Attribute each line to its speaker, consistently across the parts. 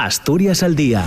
Speaker 1: Asturias al día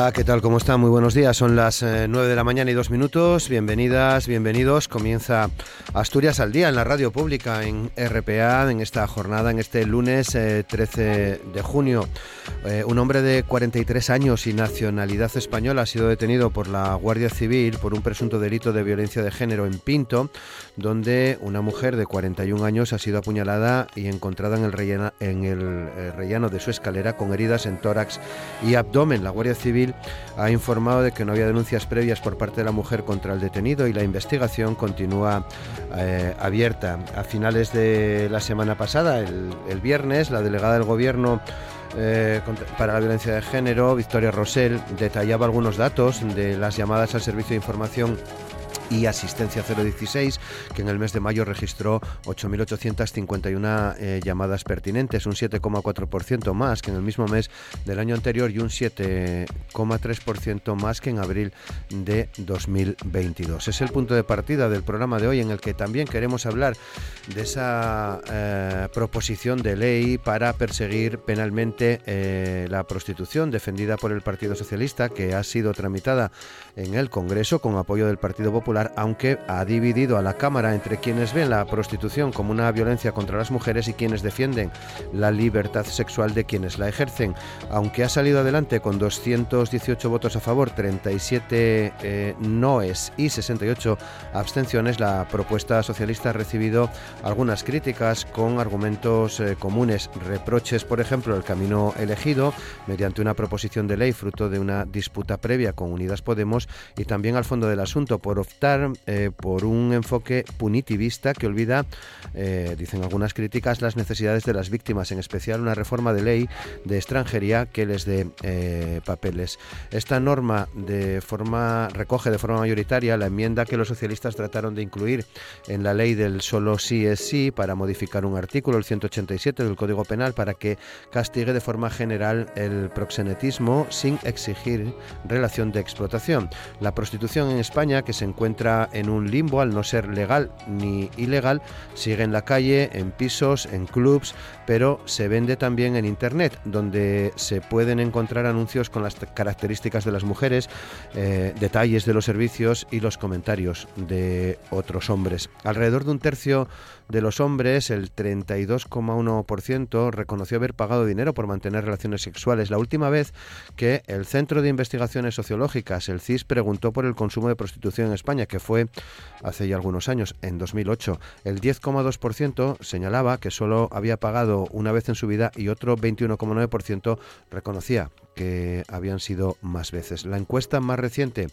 Speaker 2: Hola, ¿qué tal? ¿Cómo están? Muy buenos días. Son las 9 eh, de la mañana y dos minutos. Bienvenidas, bienvenidos. Comienza Asturias al día en la radio pública en RPA en esta jornada, en este lunes 13 eh, de junio. Eh, un hombre de 43 años y nacionalidad española ha sido detenido por la Guardia Civil por un presunto delito de violencia de género en Pinto, donde una mujer de 41 años ha sido apuñalada y encontrada en el, relleno, en el rellano de su escalera con heridas en tórax y abdomen. La Guardia Civil ha informado de que no había denuncias previas por parte de la mujer contra el detenido y la investigación continúa eh, abierta. A finales de la semana pasada, el, viernes, la delegada del Gobierno eh, para la violencia de género, Victoria Rosell, detallaba algunos datos de las llamadas al servicio de información y Asistencia 016, que en el mes de mayo registró 8.851 eh, llamadas pertinentes, un 7,4% más que en el mismo mes del año anterior y un 7,3% más que en abril de 2022. Es el punto de partida del programa de hoy en el que también queremos hablar de esa eh, proposición de ley para perseguir penalmente eh, la prostitución defendida por el Partido Socialista que ha sido tramitada en el Congreso con apoyo del Partido Popular aunque ha dividido a la Cámara entre quienes ven la prostitución como una violencia contra las mujeres y quienes defienden la libertad sexual de quienes la ejercen. Aunque ha salido adelante con 218 votos a favor, 37 eh, noes y 68 abstenciones, la propuesta socialista ha recibido algunas críticas con argumentos eh, comunes, reproches, por ejemplo, el camino elegido mediante una proposición de ley fruto de una disputa previa con Unidas Podemos y también al fondo del asunto por optar eh, por un enfoque punitivista que olvida, eh, dicen algunas críticas, las necesidades de las víctimas, en especial una reforma de ley de extranjería que les dé eh, papeles. Esta norma de forma recoge de forma mayoritaria la enmienda que los socialistas trataron de incluir en la ley del solo sí es sí para modificar un artículo, el 187 del Código Penal, para que castigue de forma general el proxenetismo sin exigir relación de explotación. La prostitución en España, que se encuentra en un limbo al no ser legal ni ilegal, sigue en la calle, en pisos, en clubs, pero se vende también en Internet, donde se pueden encontrar anuncios con las características de las mujeres, eh, detalles de los servicios y los comentarios de otros hombres. Alrededor de un tercio de los hombres, el 32,1% reconoció haber pagado dinero por mantener relaciones sexuales. La última vez que el Centro de Investigaciones Sociológicas, el CIS, preguntó por el consumo de prostitución en España, que fue hace ya algunos años, en 2008. El 10,2% señalaba que solo había pagado una vez en su vida y otro 21,9% reconocía que habían sido más veces. La encuesta más reciente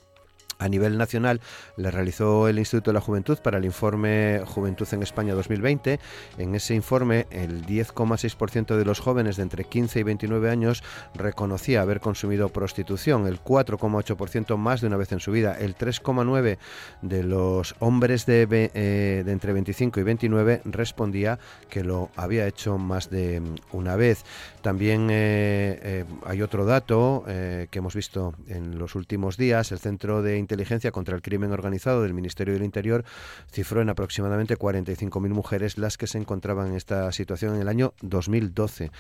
Speaker 2: a nivel nacional le realizó el Instituto de la Juventud para el informe Juventud en España 2020. En ese informe, el 10,6% de los jóvenes de entre 15 y 29 años reconocía haber consumido prostitución, el 4,8% más de una vez en su vida, el 3,9% de los hombres de, eh, de, entre 25 y 29 respondía que lo había hecho más de una vez. También eh, eh, hay otro dato que hemos visto en los últimos días, el Centro de Inteligencia contra el Crimen Organizado del Ministerio del Interior cifró en aproximadamente 45.000 mujeres las que se encontraban en esta situación en el año 2012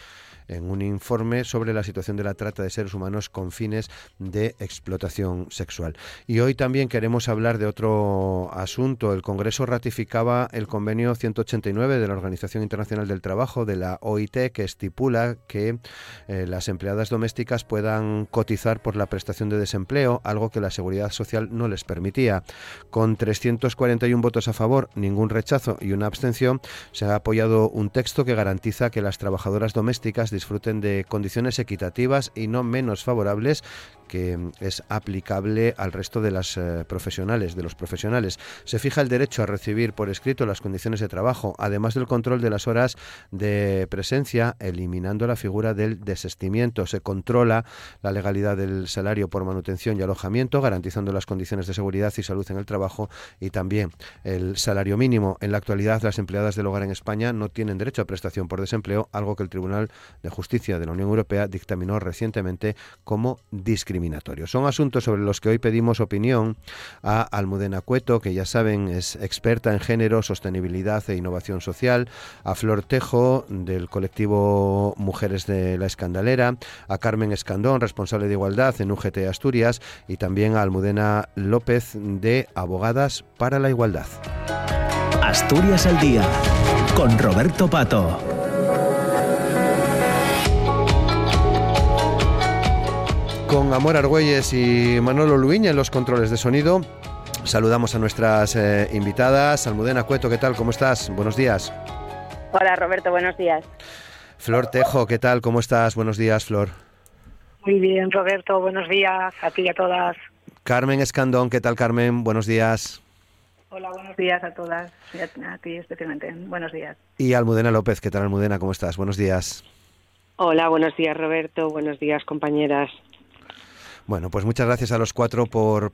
Speaker 2: en un informe sobre la situación de la trata de seres humanos con fines de explotación sexual. Y hoy también queremos hablar de otro asunto. El Congreso ratificaba el convenio 189 de la Organización Internacional del Trabajo, de la OIT, que estipula que eh, las empleadas domésticas puedan cotizar por la prestación de desempleo, algo que la Seguridad Social no les permitía. Con 341 votos a favor, ningún rechazo y una abstención, se ha apoyado un texto que garantiza que las trabajadoras domésticas disfruten de condiciones equitativas y no menos favorables que es aplicable al resto de las eh, profesionales, de los profesionales. Se fija el derecho a recibir por escrito las condiciones de trabajo, además del control de las horas de presencia, eliminando la figura del desestimiento. Se controla la legalidad del salario por manutención y alojamiento, garantizando las condiciones de seguridad y salud en el trabajo y también el salario mínimo. En la actualidad, las empleadas del hogar en España no tienen derecho a prestación por desempleo, algo que el Tribunal de Justicia de la Unión Europea dictaminó recientemente como Son asuntos sobre los que hoy pedimos opinión a Almudena Cueto, que ya saben es experta en género, sostenibilidad e innovación social, a Flor Tejo del colectivo Mujeres de la Escandalera, a Carmen Escandón, responsable de igualdad en UGT Asturias, y también a Almudena López de Abogadas para la Igualdad.
Speaker 1: Asturias al Día, con Roberto Pato.
Speaker 2: Con Amor Argüelles y Manolo Luiña en los controles de sonido. Saludamos a nuestras eh, invitadas. Almudena Cueto, ¿qué tal? ¿Cómo estás? Buenos días.
Speaker 3: Hola Roberto, buenos días.
Speaker 2: Flor Tejo, ¿qué tal? ¿Cómo estás? Buenos días, Flor.
Speaker 4: Muy bien, Roberto, buenos días a ti y a todas.
Speaker 2: Carmen Escandón, ¿qué tal Carmen? Buenos días.
Speaker 4: Hola, buenos días a todas y a, ti especialmente. Buenos días.
Speaker 2: Y Almudena López, ¿qué tal Almudena? ¿Cómo estás? Buenos días.
Speaker 5: Hola, buenos días Roberto, buenos días compañeras.
Speaker 2: Bueno, pues muchas gracias a los cuatro por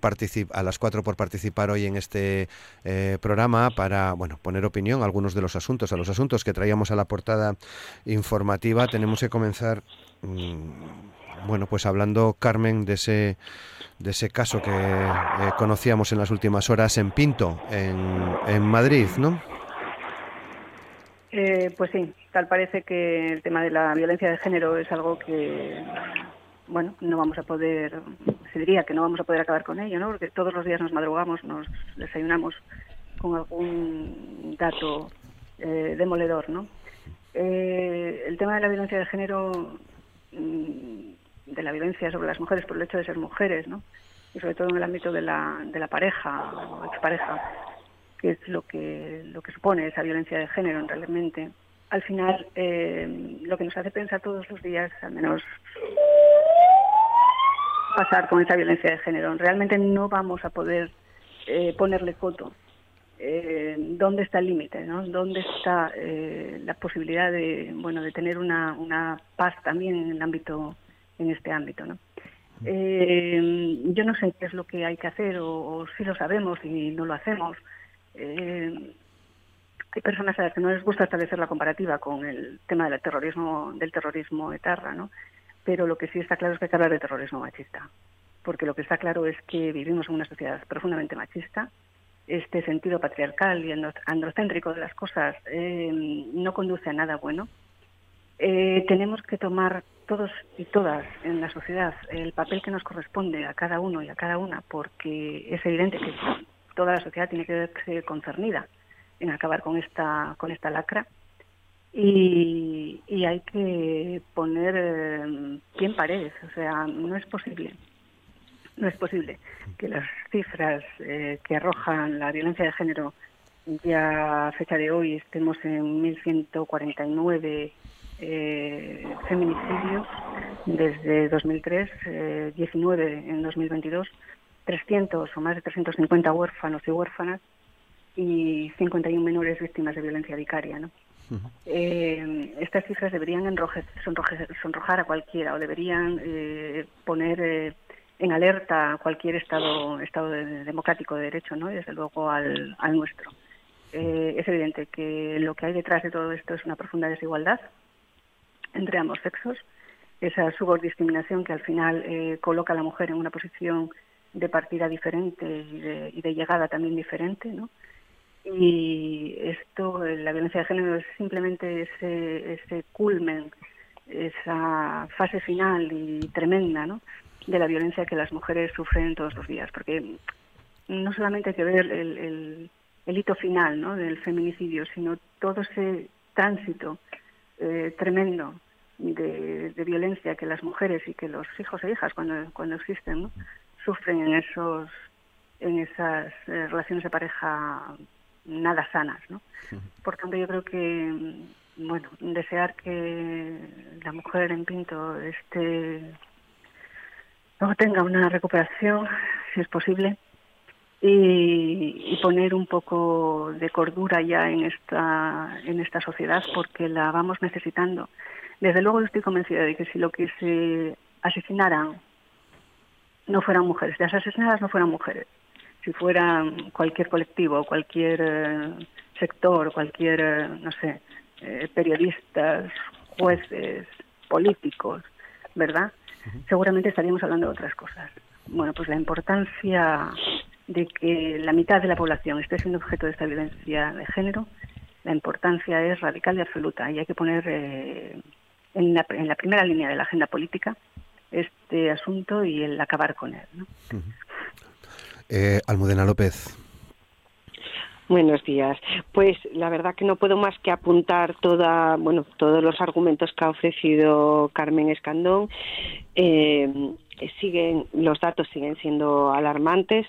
Speaker 2: a las cuatro por participar hoy en este eh, programa para bueno poner opinión a algunos de los asuntos, a los asuntos que traíamos a la portada informativa. Tenemos que comenzar, mm, bueno, pues hablando Carmen de ese de ese caso que eh, conocíamos en las últimas horas en Pinto, en, en Madrid, ¿no?
Speaker 4: Eh, pues sí, tal parece que el tema de la violencia de género es algo que bueno, no vamos a poder, se diría que no vamos a poder acabar con ello, ¿no? Porque todos los días nos madrugamos, nos desayunamos con algún dato eh, demoledor, ¿no? Eh, el tema de la violencia de género, mm, de la violencia sobre las mujeres por el hecho de ser mujeres, ¿no? Y sobre todo en el ámbito de la, de la pareja o expareja, que es lo que, lo que supone esa violencia de género realmente. Al final, eh, lo que nos hace pensar todos los días, al menos pasar con esa violencia de género. Realmente no vamos a poder eh, ponerle coto. Eh, ¿Dónde está el límite? ¿no? ¿Dónde está la posibilidad de, bueno, de tener una, una paz también en el ámbito, en este ámbito? ¿no? yo no sé qué es lo que hay que hacer o, si lo sabemos y no lo hacemos. Hay personas a las que no les gusta establecer la comparativa con el tema del terrorismo, del terrorismo etarra, ¿no? pero lo que sí está claro es que hay que hablar de terrorismo machista, porque lo que está claro es que vivimos en una sociedad profundamente machista, este sentido patriarcal y androcéntrico de las cosas eh, no conduce a nada bueno. Eh, tenemos que tomar todos y todas en la sociedad el papel que nos corresponde a cada uno y a cada una, porque es evidente que toda la sociedad tiene que verse concernida en acabar con esta, con esta lacra y, hay que poner eh, pie en pared, o sea, no es posible. No es posible que las cifras eh, que arrojan la violencia de género ya a fecha de hoy estemos en 1.149 eh, feminicidios desde 2003, 19 en 2022, 300 o más de 350 huérfanos y huérfanas y 51 menores víctimas de violencia vicaria. ¿no? eh, estas cifras deberían sonrojar a cualquiera o deberían eh, poner eh, en alerta a cualquier Estado, estado democrático de derecho, ¿no? y desde luego al, al nuestro. Eh, es evidente que lo que hay detrás de todo esto es una profunda desigualdad entre ambos sexos, esa subordiscriminación que al final eh, coloca a la mujer en una posición de partida diferente y de, y de llegada también diferente, ¿no? Y esto, la violencia de género es simplemente ese, ese culmen, esa fase final y tremenda ¿no? de la violencia que las mujeres sufren todos los días, porque no solamente hay que ver el, el, hito final ¿no? del feminicidio, sino todo ese tránsito eh, tremendo de, violencia que las mujeres y que los hijos e hijas cuando, cuando existen sufren en esos en esas eh, relaciones de pareja nada sanas, ¿no? Por tanto, yo creo que, bueno, desear que la mujer en Pinto esté luego tenga una recuperación, si es posible, y, poner un poco de cordura ya en esta, en esta sociedad porque la vamos necesitando. Desde luego yo estoy convencida de que si lo que se asesinaran no fueran mujeres, las asesinadas no fueran mujeres, si fueran cualquier colectivo, cualquier eh, sector, cualquier, eh, no sé, eh, periodistas, jueces, políticos, ¿verdad? Seguramente estaríamos hablando de otras cosas. Bueno, pues la importancia de que la mitad de la población esté siendo objeto de esta violencia de género, la importancia es radical y absoluta y hay que poner eh, en, la, en, la, primera línea de la agenda política este asunto y el acabar con él. ¿no?
Speaker 2: Eh, Almudena López.
Speaker 5: Buenos días. Pues la verdad que no puedo más que apuntar toda, bueno, todos los argumentos que ha ofrecido Carmen Escandón. Eh, siguen, los datos siguen siendo alarmantes.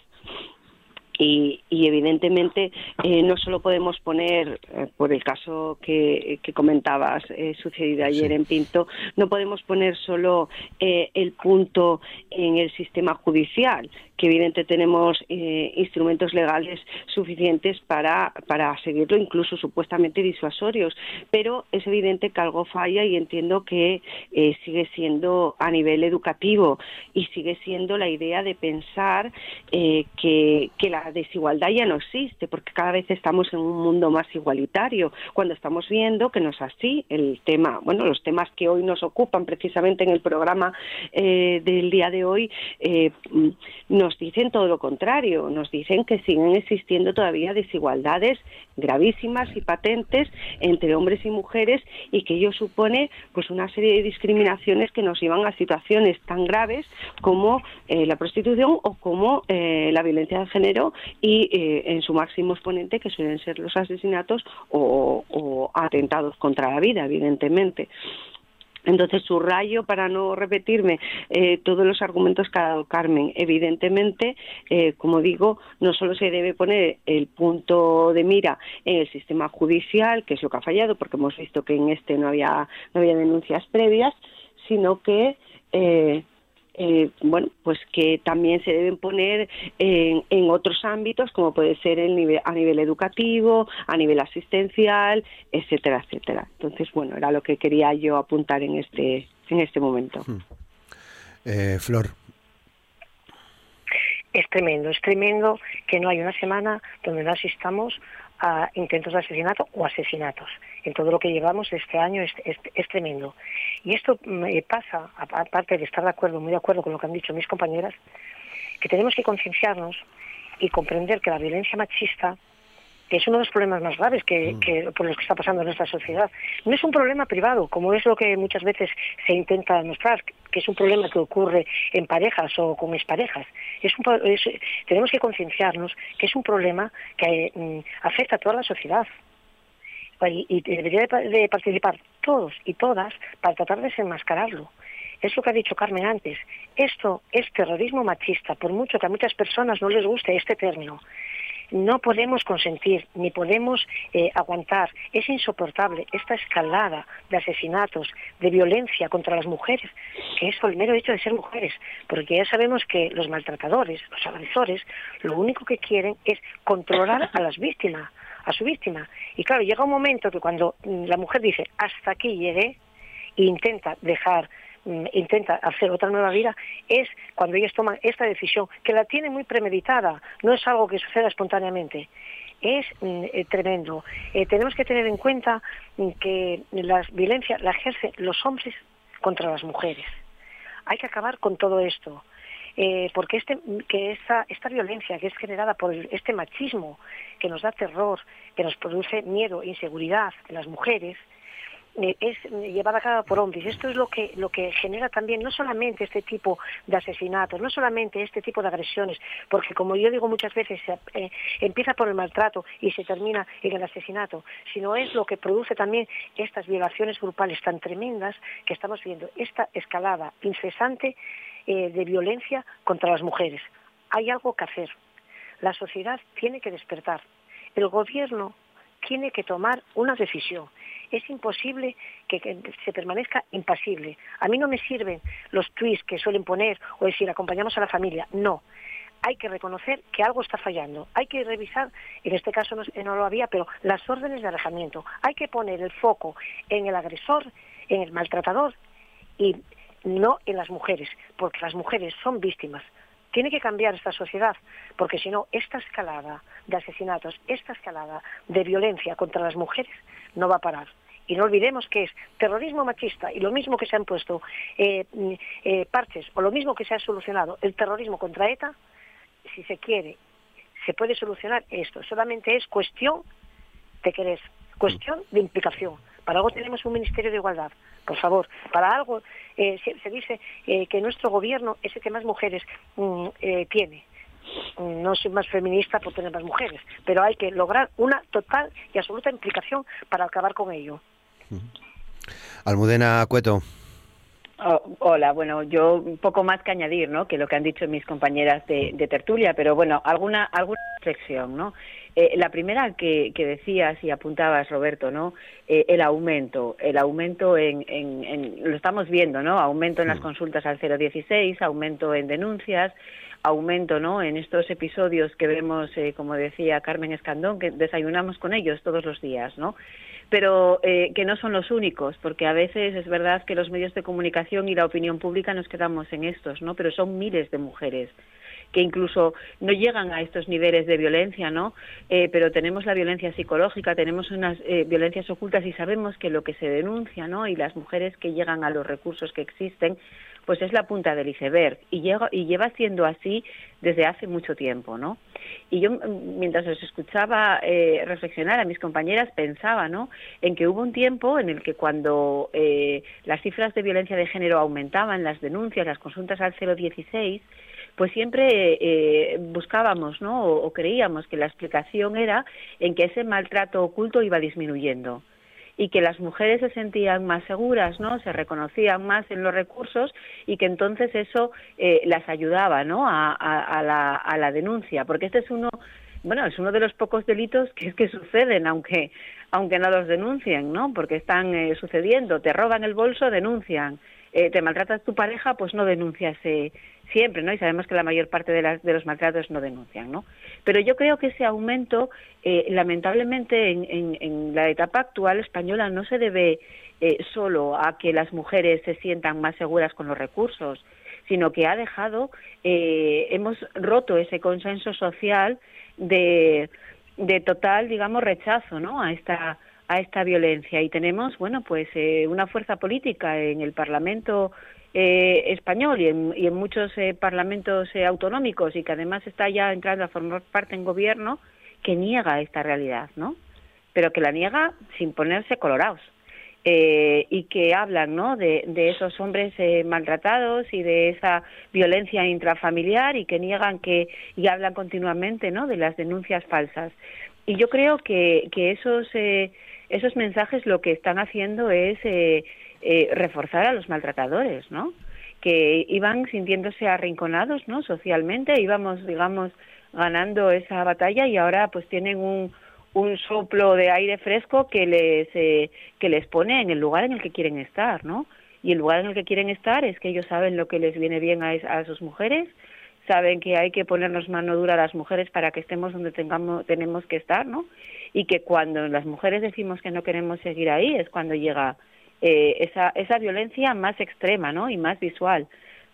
Speaker 5: Y, evidentemente eh, no solo podemos poner, eh, por el caso que, comentabas eh, sucedido ayer en Pinto, no podemos poner solo el punto en el sistema judicial, que evidentemente tenemos instrumentos legales suficientes para, para seguirlo, incluso supuestamente disuasorios, pero es evidente que algo falla y entiendo que sigue siendo a nivel educativo y sigue siendo la idea de pensar que, que la desigualdad ya no existe, porque cada vez estamos en un mundo más igualitario, cuando estamos viendo que no es así. El tema, bueno, los temas que hoy nos ocupan precisamente en el programa eh, del día de hoy eh, nos dicen todo lo contrario, nos dicen que siguen existiendo todavía desigualdades gravísimas y patentes entre hombres y mujeres y que ello supone pues una serie de discriminaciones que nos llevan a situaciones tan graves como eh, la prostitución o como la violencia de género y eh, en su máximo exponente que suelen ser los asesinatos o, atentados contra la vida, evidentemente. Entonces, subrayo, para no repetirme, eh, todos los argumentos que ha dado Carmen. Evidentemente, eh, como digo, no solo se debe poner el punto de mira en el sistema judicial, que es lo que ha fallado, porque hemos visto que en este no había, no había denuncias previas, sino que eh, bueno, pues que también se deben poner en, en, otros ámbitos, como puede ser el nivel, a nivel educativo, a nivel asistencial, etcétera, etcétera. Entonces, bueno, era lo que quería yo apuntar en este, en este momento. Hmm.
Speaker 2: Eh, Flor.
Speaker 6: Es tremendo, es tremendo que no hay una semana donde no asistamos a intentos de asesinato o asesinatos. En todo lo que llevamos este año es, es, tremendo. Y esto me pasa, aparte de estar de acuerdo, muy de acuerdo con lo que han dicho mis compañeras, que tenemos que concienciarnos y comprender que la violencia machista es uno de los problemas más graves mm. que, por los que está pasando en nuestra sociedad. No es un problema privado, como es lo que muchas veces se intenta demostrar, que es un problema que ocurre en parejas o con exparejas. Es tenemos que concienciarnos que es un problema que mm, afecta a toda la sociedad. Y, y debería de, participar todos y todas para tratar de desenmascararlo es lo que ha dicho Carmen antes. Esto es terrorismo machista, por mucho que a muchas personas no les guste este término no podemos consentir ni podemos eh, aguantar. Es insoportable esta escalada de asesinatos, de violencia contra las mujeres, que es el mero hecho de ser mujeres, porque ya sabemos que los maltratadores, los agresores, lo único que quieren es controlar a las víctimas, a su víctima. Y claro, llega un momento que cuando la mujer dice hasta aquí llegué e intenta dejar Mm, intenta hacer otra nueva vida es cuando ellos toman esta decisión, que la tienen muy premeditada, no es algo que suceda espontáneamente. Es mm, eh, tremendo. Eh, tenemos que tener en cuenta mm, que la violencia la ejercen los hombres contra las mujeres. Hay que acabar con todo esto. Eh, porque este, que esta, esta violencia que es generada por este machismo que nos da terror, que nos produce miedo, inseguridad en las mujeres, es llevada a cabo por hombres. Esto es lo que, lo que genera también no solamente este tipo de asesinatos, no solamente este tipo de agresiones, porque como yo digo muchas veces, eh, empieza por el maltrato y se termina en el asesinato, sino es lo que produce también estas violaciones grupales tan tremendas que estamos viendo, esta escalada incesante eh, de violencia contra las mujeres. Hay algo que hacer. La sociedad tiene que despertar. El gobierno tiene que tomar una decisión es imposible que, se permanezca impasible. A mí no me sirven los tweets que suelen poner o decir acompañamos a la familia. No. Hay que reconocer que algo está fallando. Hay que revisar, en este caso no, lo había, pero las órdenes de alejamiento. Hay que poner el foco en el agresor, en el maltratador y no en las mujeres, porque las mujeres son víctimas. Tiene que cambiar esta sociedad, porque si no, esta escalada de asesinatos, esta escalada de violencia contra las mujeres no va a parar. Y no olvidemos que es terrorismo machista y lo mismo que se han puesto eh, eh, parches o lo mismo que se ha solucionado el terrorismo contra ETA, si se quiere, se puede solucionar esto. Solamente es cuestión de querer, cuestión de implicación. Para algo tenemos un Ministerio de Igualdad, por favor. Para algo eh, se, dice que nuestro gobierno es el que más mujeres mm, tiene no soy más feminista por tener más mujeres, pero hay que lograr una total y absoluta implicación para acabar con ello.
Speaker 2: Almudena Cueto.
Speaker 3: Oh, hola, bueno, yo un poco más que añadir, ¿no? Que lo que han dicho mis compañeras de, tertulia, pero bueno, alguna alguna reflexión, ¿no? Eh, la primera que, que, decías y apuntabas, Roberto, ¿no? Eh, el aumento, el aumento en, en, lo estamos viendo, ¿no? Aumento en las consultas al 016, aumento en denuncias, aumento ¿no? en estos episodios que vemos, eh, como decía Carmen Escandón, que desayunamos con ellos todos los días, ¿no? pero eh, que no son los únicos, porque a veces es verdad que los medios de comunicación y la opinión pública nos quedamos en estos, ¿no? pero son miles de mujeres que incluso no llegan a estos niveles de violencia, ¿no? Eh, pero tenemos la violencia psicológica, tenemos unas violencias ocultas y sabemos que lo que se denuncia, ¿no? Y las mujeres que llegan a los recursos que existen, pues es la punta del iceberg y, y lleva siendo así desde hace mucho tiempo, ¿no? Y yo, mientras os escuchaba eh, reflexionar a mis compañeras, pensaba, ¿no?, en que hubo un tiempo en el que cuando eh, las cifras de violencia de género aumentaban, las denuncias, las consultas al 016, pues siempre eh, buscábamos, ¿no?, o creíamos que la explicación era en que ese maltrato oculto iba disminuyendo y que las mujeres se sentían más seguras, ¿no? Se reconocían más en los recursos y que entonces eso eh, las ayudaba, ¿no? A, a, la, a la denuncia, porque este es uno, bueno, es uno de los pocos delitos que es que suceden, aunque aunque no los denuncien, ¿no? Porque están eh, sucediendo, te roban el bolso, denuncian, eh, te maltratas tu pareja, pues no denuncias eh, siempre, ¿no? Y sabemos que la mayor parte de, de, los maltratos no denuncian, ¿no? Pero yo creo que ese aumento, eh, lamentablemente, en, en, la etapa actual española no se debe eh, solo a que las mujeres se sientan más seguras con los recursos, sino que ha dejado, eh, hemos roto ese consenso social de, de total, digamos, rechazo, ¿no? A esta a esta violencia y tenemos bueno pues eh, una fuerza política en el Parlamento eh, español y en, y en muchos eh, parlamentos eh, autonómicos y que además está ya entrando a formar parte en gobierno que niega esta realidad no pero que la niega sin ponerse colorados eh, y que hablan ¿no? de, esos hombres eh, maltratados y de esa violencia intrafamiliar y que niegan que y hablan continuamente ¿no? de las denuncias falsas y yo creo que, que esos eh, esos mensajes lo que están haciendo es eh, eh, reforzar a los maltratadores, ¿no? Que iban sintiéndose arrinconados, ¿no? Socialmente, íbamos, digamos, ganando esa batalla y ahora pues tienen un, un soplo de aire fresco que les eh, que les pone en el lugar en el que quieren estar, ¿no? Y el lugar en el que quieren estar es que ellos saben lo que les viene bien a, a sus mujeres, saben que hay que ponernos mano dura a las mujeres para que estemos donde tengamos tenemos que estar, ¿no? y que cuando las mujeres decimos que no queremos seguir ahí es cuando llega eh, esa, esa violencia más extrema ¿no? y más visual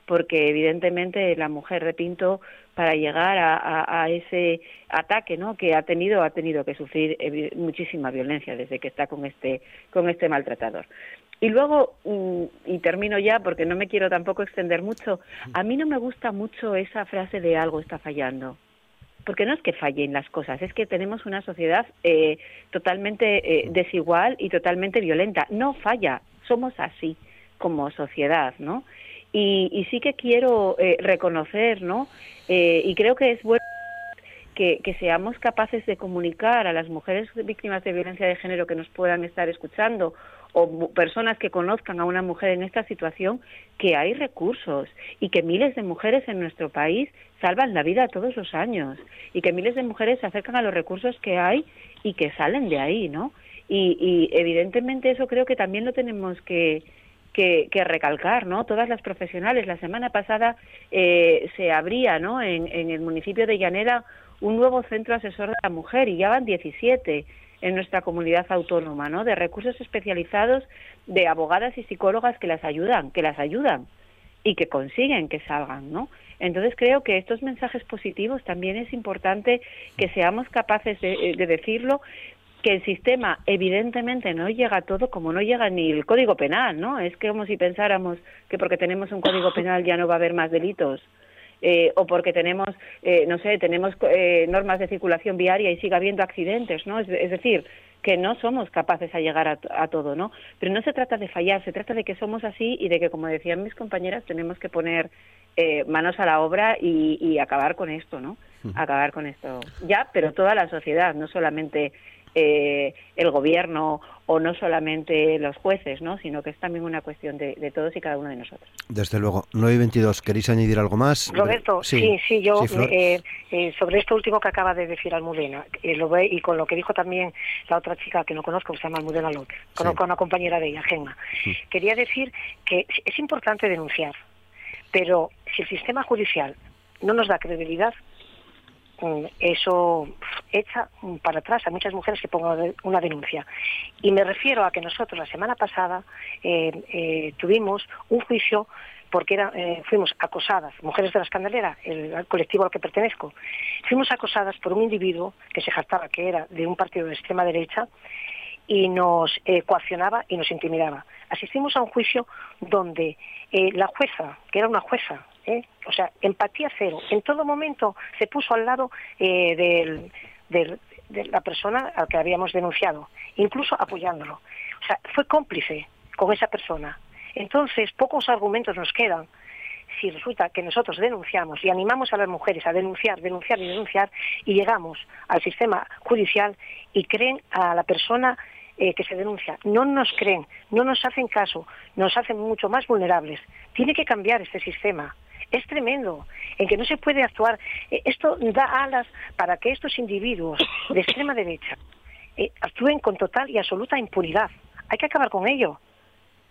Speaker 3: porque evidentemente la mujer repinto para llegar a, a, ese ataque ¿no? que ha tenido ha tenido que sufrir muchísima violencia desde que está con este con este maltratador y luego mm, y termino ya porque no me quiero tampoco extender mucho a mí no me gusta mucho esa frase de algo está fallando porque no es que fallen las cosas, es que tenemos una sociedad eh, totalmente eh, desigual y totalmente violenta. No falla, somos así como sociedad, ¿no? Y, sí que quiero eh, reconocer, ¿no? Eh, y creo que es bueno que, seamos capaces de comunicar a las mujeres víctimas de violencia de género que nos puedan estar escuchando o personas que conozcan a una mujer en esta situación que hay recursos y que miles de mujeres en nuestro país salvan la vida todos los años y que miles de mujeres se acercan a los recursos que hay y que salen de ahí, ¿no? Y, evidentemente eso creo que también lo tenemos que, que, recalcar, ¿no? Todas las profesionales. La semana pasada eh, se abría, ¿no? En, en, el municipio de Llanera un nuevo centro asesor de la mujer y ya van 17 en nuestra comunidad autónoma, ¿no? De recursos especializados de abogadas y psicólogas que las ayudan, que las ayudan y que consiguen que salgan, ¿no? Entonces creo que estos mensajes positivos también es importante que seamos capaces de, de decirlo, que el sistema evidentemente no llega a todo como no llega ni el código penal, ¿no? Es como si pensáramos que porque tenemos un código penal ya no va a haber más delitos. Eh, o porque tenemos, eh, no sé, tenemos eh, normas de circulación viaria y siga habiendo accidentes, ¿no? Es, decir, que no somos capaces a llegar a, todo, ¿no? Pero no se trata de fallar, se trata de que somos así y de que, como decían mis compañeras, tenemos que poner manos a la obra y, y acabar con esto, ¿no? Acabar con esto. Ya, pero toda la sociedad, no solamente eh, el gobierno o no solamente los jueces, ¿no? sino que es también una cuestión de, todos y cada uno de nosotros.
Speaker 2: Desde luego. 9 y 22, ¿queréis añadir algo más?
Speaker 6: Roberto, sí, sí, yo eh, eh, sobre esto último que acaba de decir Almudena, eh, lo ve, y con lo que dijo también la otra chica que no conozco, que se llama Almudena López, conozco a una compañera de ella, Gemma, quería decir que es importante denunciar, pero si el sistema judicial no nos da credibilidad, eso echa para atrás a muchas mujeres que pongan una denuncia. Y me refiero a que nosotros la semana pasada eh, eh, tuvimos un juicio porque era, eh, fuimos acosadas, mujeres de la escandalera, el, colectivo al que pertenezco, fuimos acosadas por un individuo que se jactaba que era de un partido de extrema derecha y nos coaccionaba y nos intimidaba. Asistimos a un juicio donde la jueza, que era una jueza ¿eh? o sea, empatía cero. En todo momento se puso al lado eh, de la persona al que habíamos denunciado, incluso apoyándolo. O sea, fue cómplice con esa persona. Entonces, pocos argumentos nos quedan si resulta que nosotros denunciamos y animamos a las mujeres a denunciar, denunciar y denunciar y llegamos al sistema judicial y creen a la persona eh, que se denuncia. No nos creen, no nos hacen caso, nos hacen mucho más vulnerables. Tiene que cambiar este sistema es tremendo, en que no se puede actuar. Eh, esto da alas para que estos individuos de extrema derecha eh, actúen con total y absoluta impunidad. Hay que acabar con ello.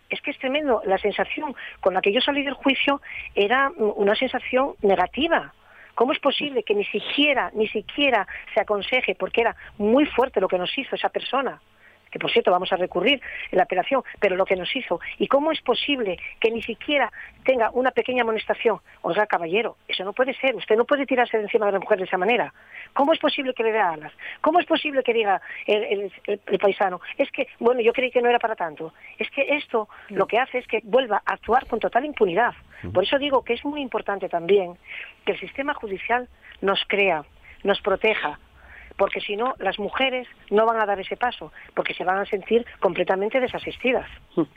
Speaker 6: Es que es tremendo. La sensación con la que yo salí del juicio era mm, una sensación negativa. ¿Cómo es posible que ni siquiera, ni siquiera se aconseje, porque era muy fuerte lo que nos hizo esa persona? Que por cierto vamos a recurrir en la apelación, pero lo que nos hizo, y cómo es posible que ni siquiera tenga una pequeña amonestación, oiga caballero, eso no puede ser, usted no puede tirarse de encima de la mujer de esa manera. ¿Cómo es posible que le dé alas? ¿Cómo es posible que diga el, paisano, es que, bueno, yo creí que no era para tanto? Es que esto lo que hace es que vuelva a actuar con total impunidad. Por eso digo que es muy importante también que el sistema judicial nos crea, nos proteja, porque si no, las mujeres no van a dar ese paso, porque se van a sentir completamente desasistidas.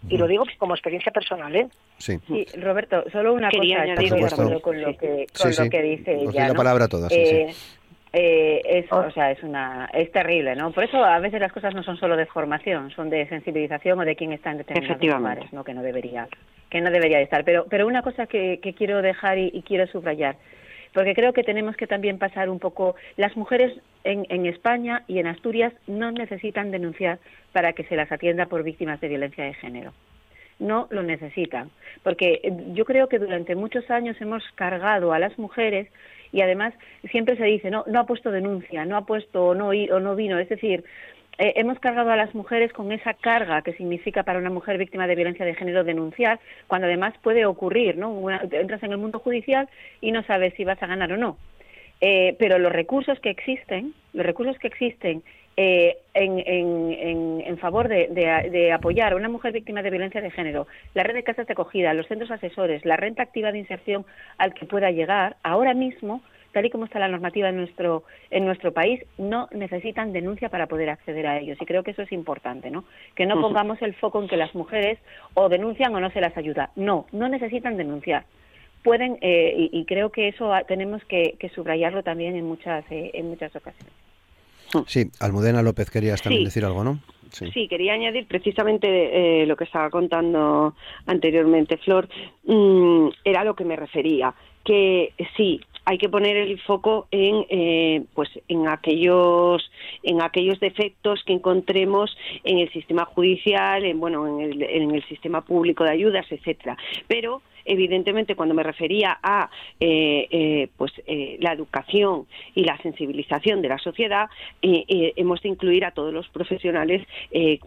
Speaker 6: Y lo digo como experiencia personal, ¿eh?
Speaker 3: Sí. Roberto, solo una cosa, de acuerdo con lo que, con lo que dice ella.
Speaker 2: la palabra todas. Eh,
Speaker 3: eh, es, o sea, es una, es terrible, ¿no? Por eso a veces las cosas no son solo de formación, son de sensibilización o de quién está en determinados lugares, ¿no? Que no debería, que no debería estar. Pero, pero una cosa que, quiero dejar y quiero subrayar porque creo que tenemos que también pasar un poco. Las mujeres en, en, España y en Asturias no necesitan denunciar para que se las atienda por víctimas de violencia de género. No lo necesitan, porque eh, yo creo que durante muchos años hemos cargado a las mujeres y además siempre se dice no no ha puesto denuncia, no ha puesto o no o no vino, es decir, eh, hemos cargado a las mujeres con esa carga que significa para una mujer víctima de violencia de género denunciar, cuando además puede ocurrir, ¿no? entras en el mundo judicial y no sabes si vas a ganar o no. Eh, pero los recursos que existen, los recursos que existen eh, en, en, en, favor de, de, apoyar a una mujer víctima de violencia de género, la red de casas de acogida, los centros asesores, la renta activa de inserción al que pueda llegar, ahora mismo tal y como está la normativa en nuestro, en nuestro país, no necesitan denuncia para poder acceder a ellos. Y creo que eso es importante, ¿no? Que no pongamos el foco en que las mujeres o denuncian o no se las ayuda. No, no necesitan denunciar. Pueden, eh, y, creo que eso tenemos que, subrayarlo también en muchas, eh, en muchas ocasiones.
Speaker 2: Sí, Almudena López querías también decir algo, ¿no?
Speaker 5: Sí. quería añadir precisamente eh, lo que estaba contando anteriormente Flor, mm, era lo que me refería, que sí, hay que poner el foco en, eh, pues, en aquellos, en aquellos defectos que encontremos en el sistema judicial, en bueno, en el, en el sistema público de ayudas, etcétera. Pero evidentemente cuando me refería a eh, eh, pues eh, la educación y la sensibilización de la sociedad hemos de incluir a todos los profesionales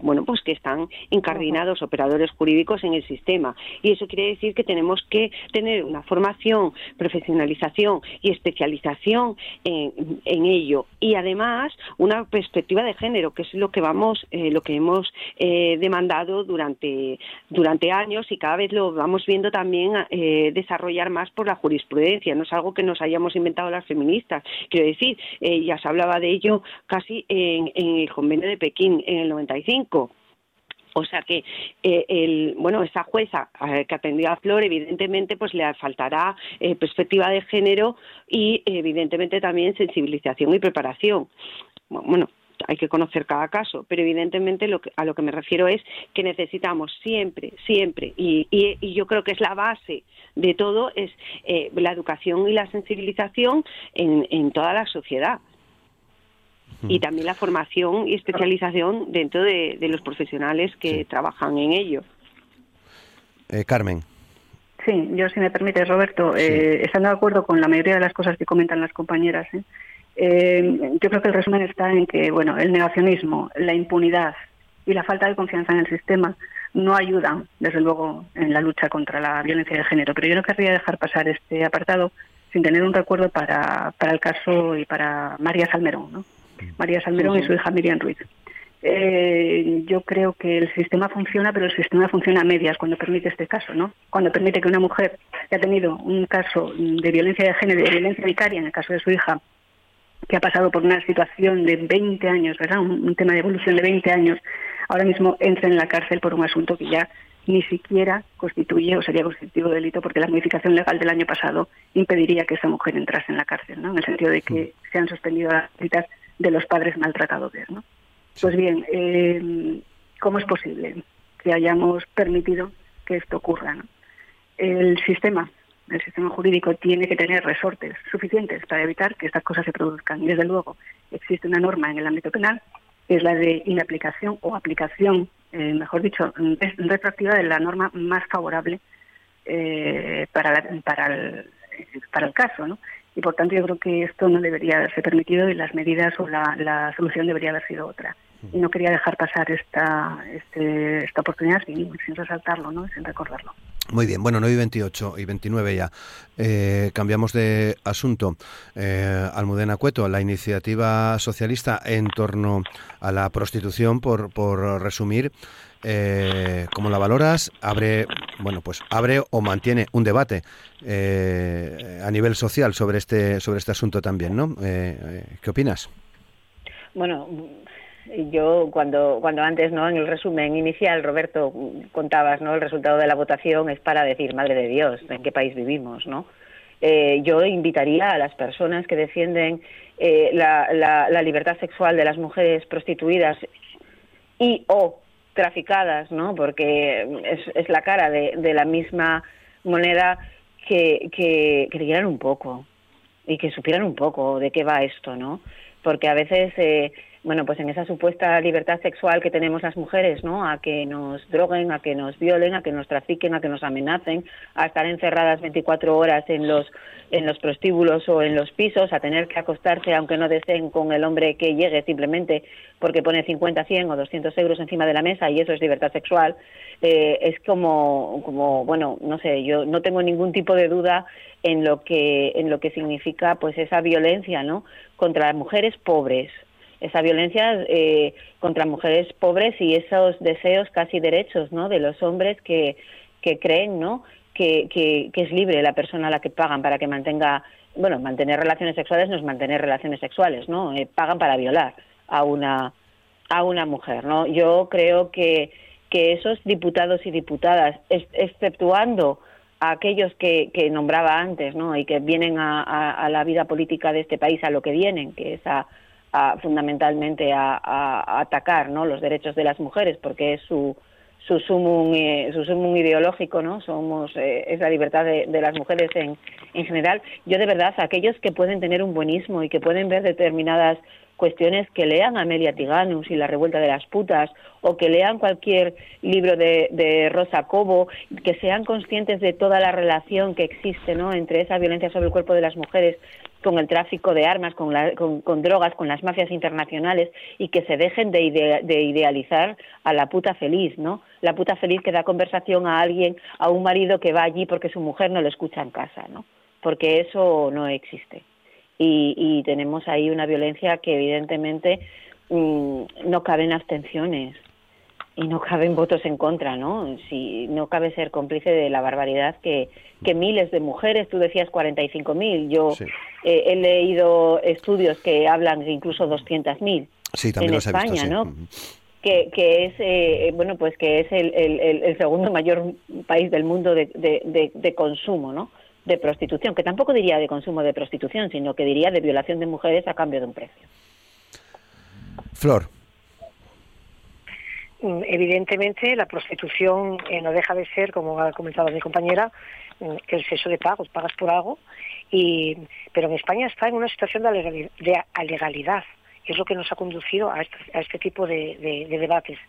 Speaker 5: bueno pues que están incardinados operadores jurídicos en el sistema. Y eso quiere decir que tenemos que tener una formación profesionalización y especialización en, en ello. Y además una perspectiva de género que es lo que vamos lo que hemos demandado durante durante años y cada vez lo vamos viendo también eh, desarrollar más por la jurisprudencia, no es algo que nos hayamos inventado las feministas. Quiero decir, eh, ya se hablaba de ello casi en, el convenio de Pekín en el 95. O sea que eh, el, bueno, esa jueza que atendió a Flor, evidentemente, pues le faltará perspectiva de género y evidentemente también sensibilización y preparación. Bueno, hay que conocer cada caso, pero evidentemente lo a lo que me refiero es que necesitamos siempre, siempre, y, yo creo que es la base de todo, es eh, la educación y la sensibilización en, toda la sociedad. Y también la formación y especialización dentro de, los profesionales que trabajan en ello.
Speaker 2: Eh, Carmen.
Speaker 4: Sí, yo si me permite, Roberto, eh, estando de acuerdo con la mayoría de las cosas que comentan las compañeras. ¿eh? Eh, yo creo que el resumen está en que, bueno, el negacionismo, la impunidad y la falta de confianza en el sistema no ayudan, desde luego, en la lucha contra la violencia de género. Pero yo no querría dejar pasar este apartado sin tener un recuerdo para, para el caso y para María Salmerón, ¿no? María Salmerón y su hija Miriam Ruiz. Eh, yo creo que el sistema funciona, pero el sistema funciona a medias cuando permite este caso, ¿no? Cuando permite que una mujer que ha tenido un caso de violencia de género, de violencia vicaria, en el caso de su hija, que ha pasado por una situación de 20 años, ¿verdad? Un, tema de evolución de 20 años, ahora mismo entra en la cárcel por un asunto que ya ni siquiera constituye o sería constitutivo de delito porque la modificación legal del año pasado impediría que esa mujer entrase en la cárcel, ¿no? En el sentido de que se han suspendido las visitas de los padres maltratadores, ¿no? Pues bien, eh, ¿cómo es posible que hayamos permitido que esto ocurra? El sistema el sistema jurídico tiene que tener resortes suficientes para evitar que estas cosas se produzcan. Y desde luego existe una norma en el ámbito penal, que es la de inaplicación o aplicación, eh, mejor dicho, retroactiva de la norma más favorable eh, para, para, el, para el caso. ¿no? Y por tanto yo creo que esto no debería haberse permitido y las medidas o la, la solución debería haber sido otra. Y no quería dejar pasar esta, este, esta oportunidad sin, sin resaltarlo, ¿no? sin recordarlo.
Speaker 2: Muy bien, bueno, 9 y 28 y 29 ya. Eh, cambiamos de asunto. Eh, Almudena Cueto, la iniciativa socialista en torno a la prostitución, por, por resumir, eh, ¿cómo la valoras? Abre, bueno, pues abre o mantiene un debate eh, a nivel social sobre este, sobre este asunto también, ¿no? ¿Qué opinas?
Speaker 3: Bueno, yo cuando cuando antes no en el resumen inicial Roberto contabas no el resultado de la votación es para decir madre de Dios en qué país vivimos no eh, yo invitaría a las personas que defienden eh, la, la, libertad sexual de las mujeres prostituidas y o traficadas no porque es, es la cara de, la misma moneda que, que, que un poco y que supieran un poco de qué va esto no porque a veces eh, bueno, pues en esa supuesta libertad sexual que tenemos las mujeres, ¿no? A que nos droguen, a que nos violen, a que nos trafiquen, a que nos amenacen, a estar encerradas 24 horas en los en los prostíbulos o en los pisos, a tener que acostarse aunque no deseen con el hombre que llegue simplemente porque pone 50, 100 o 200 euros encima de la mesa y eso es libertad sexual, eh, es como, como, bueno, no sé, yo no tengo ningún tipo de duda en lo que en lo que significa pues esa violencia, ¿no? Contra las mujeres pobres, esa violencia eh, contra mujeres pobres y esos deseos casi derechos ¿no? de los hombres que, que creen ¿no? que, que, es libre la persona a la que pagan para que mantenga, bueno, mantener relaciones sexuales no es mantener relaciones sexuales, ¿no? Eh, pagan para violar a una, a una mujer, ¿no? Yo creo que, que esos diputados y diputadas, exceptuando a aquellos que, que nombraba antes, ¿no? Y que vienen a, a la vida política de este país, a lo que vienen, que es a fundamentalmente a, atacar ¿no? los derechos de las mujeres porque es su, su sumum, eh, su sumum ideológico, ¿no? Somos, eh, es la libertad de, de, las mujeres en, en general. Yo de verdad, aquellos que pueden tener un buenismo y que pueden ver determinadas cuestiones que lean Amelia Tiganus y la revuelta de las putas o que lean cualquier libro de, de, Rosa Cobo, que sean conscientes de toda la relación que existe ¿no? entre esa violencia sobre el cuerpo de las mujeres con el tráfico de armas, con, la, con, con drogas, con las mafias internacionales y que se dejen de, de, idealizar a la puta feliz, ¿no? La puta feliz que da conversación a alguien, a un marido que va allí porque su mujer no lo escucha en casa, ¿no? Porque eso no existe. Y, y tenemos ahí una violencia que evidentemente mmm, no caben abstenciones y no caben votos en contra, ¿no? Si no cabe ser cómplice de la barbaridad que, que miles de mujeres, tú decías 45.000, yo sí. eh, he leído estudios que hablan de incluso 200.000
Speaker 2: sí,
Speaker 3: en España, visto, sí. ¿no? Que, que, es eh, bueno pues que es el, el, el, segundo mayor país del mundo de, de, de, de consumo, ¿no? de prostitución, que tampoco diría de consumo de prostitución, sino que diría de violación de mujeres a cambio de un precio.
Speaker 2: Flor.
Speaker 6: Mm, Evidentemente, la prostitución eh, no deja de ser, como ha comentado mi compañera, mm, el sexo de pagos, pagas por algo, y, pero en España está en una situación de, legalidad, de alegalidad, es lo que nos ha conducido a este, este tipo de, de, de debates.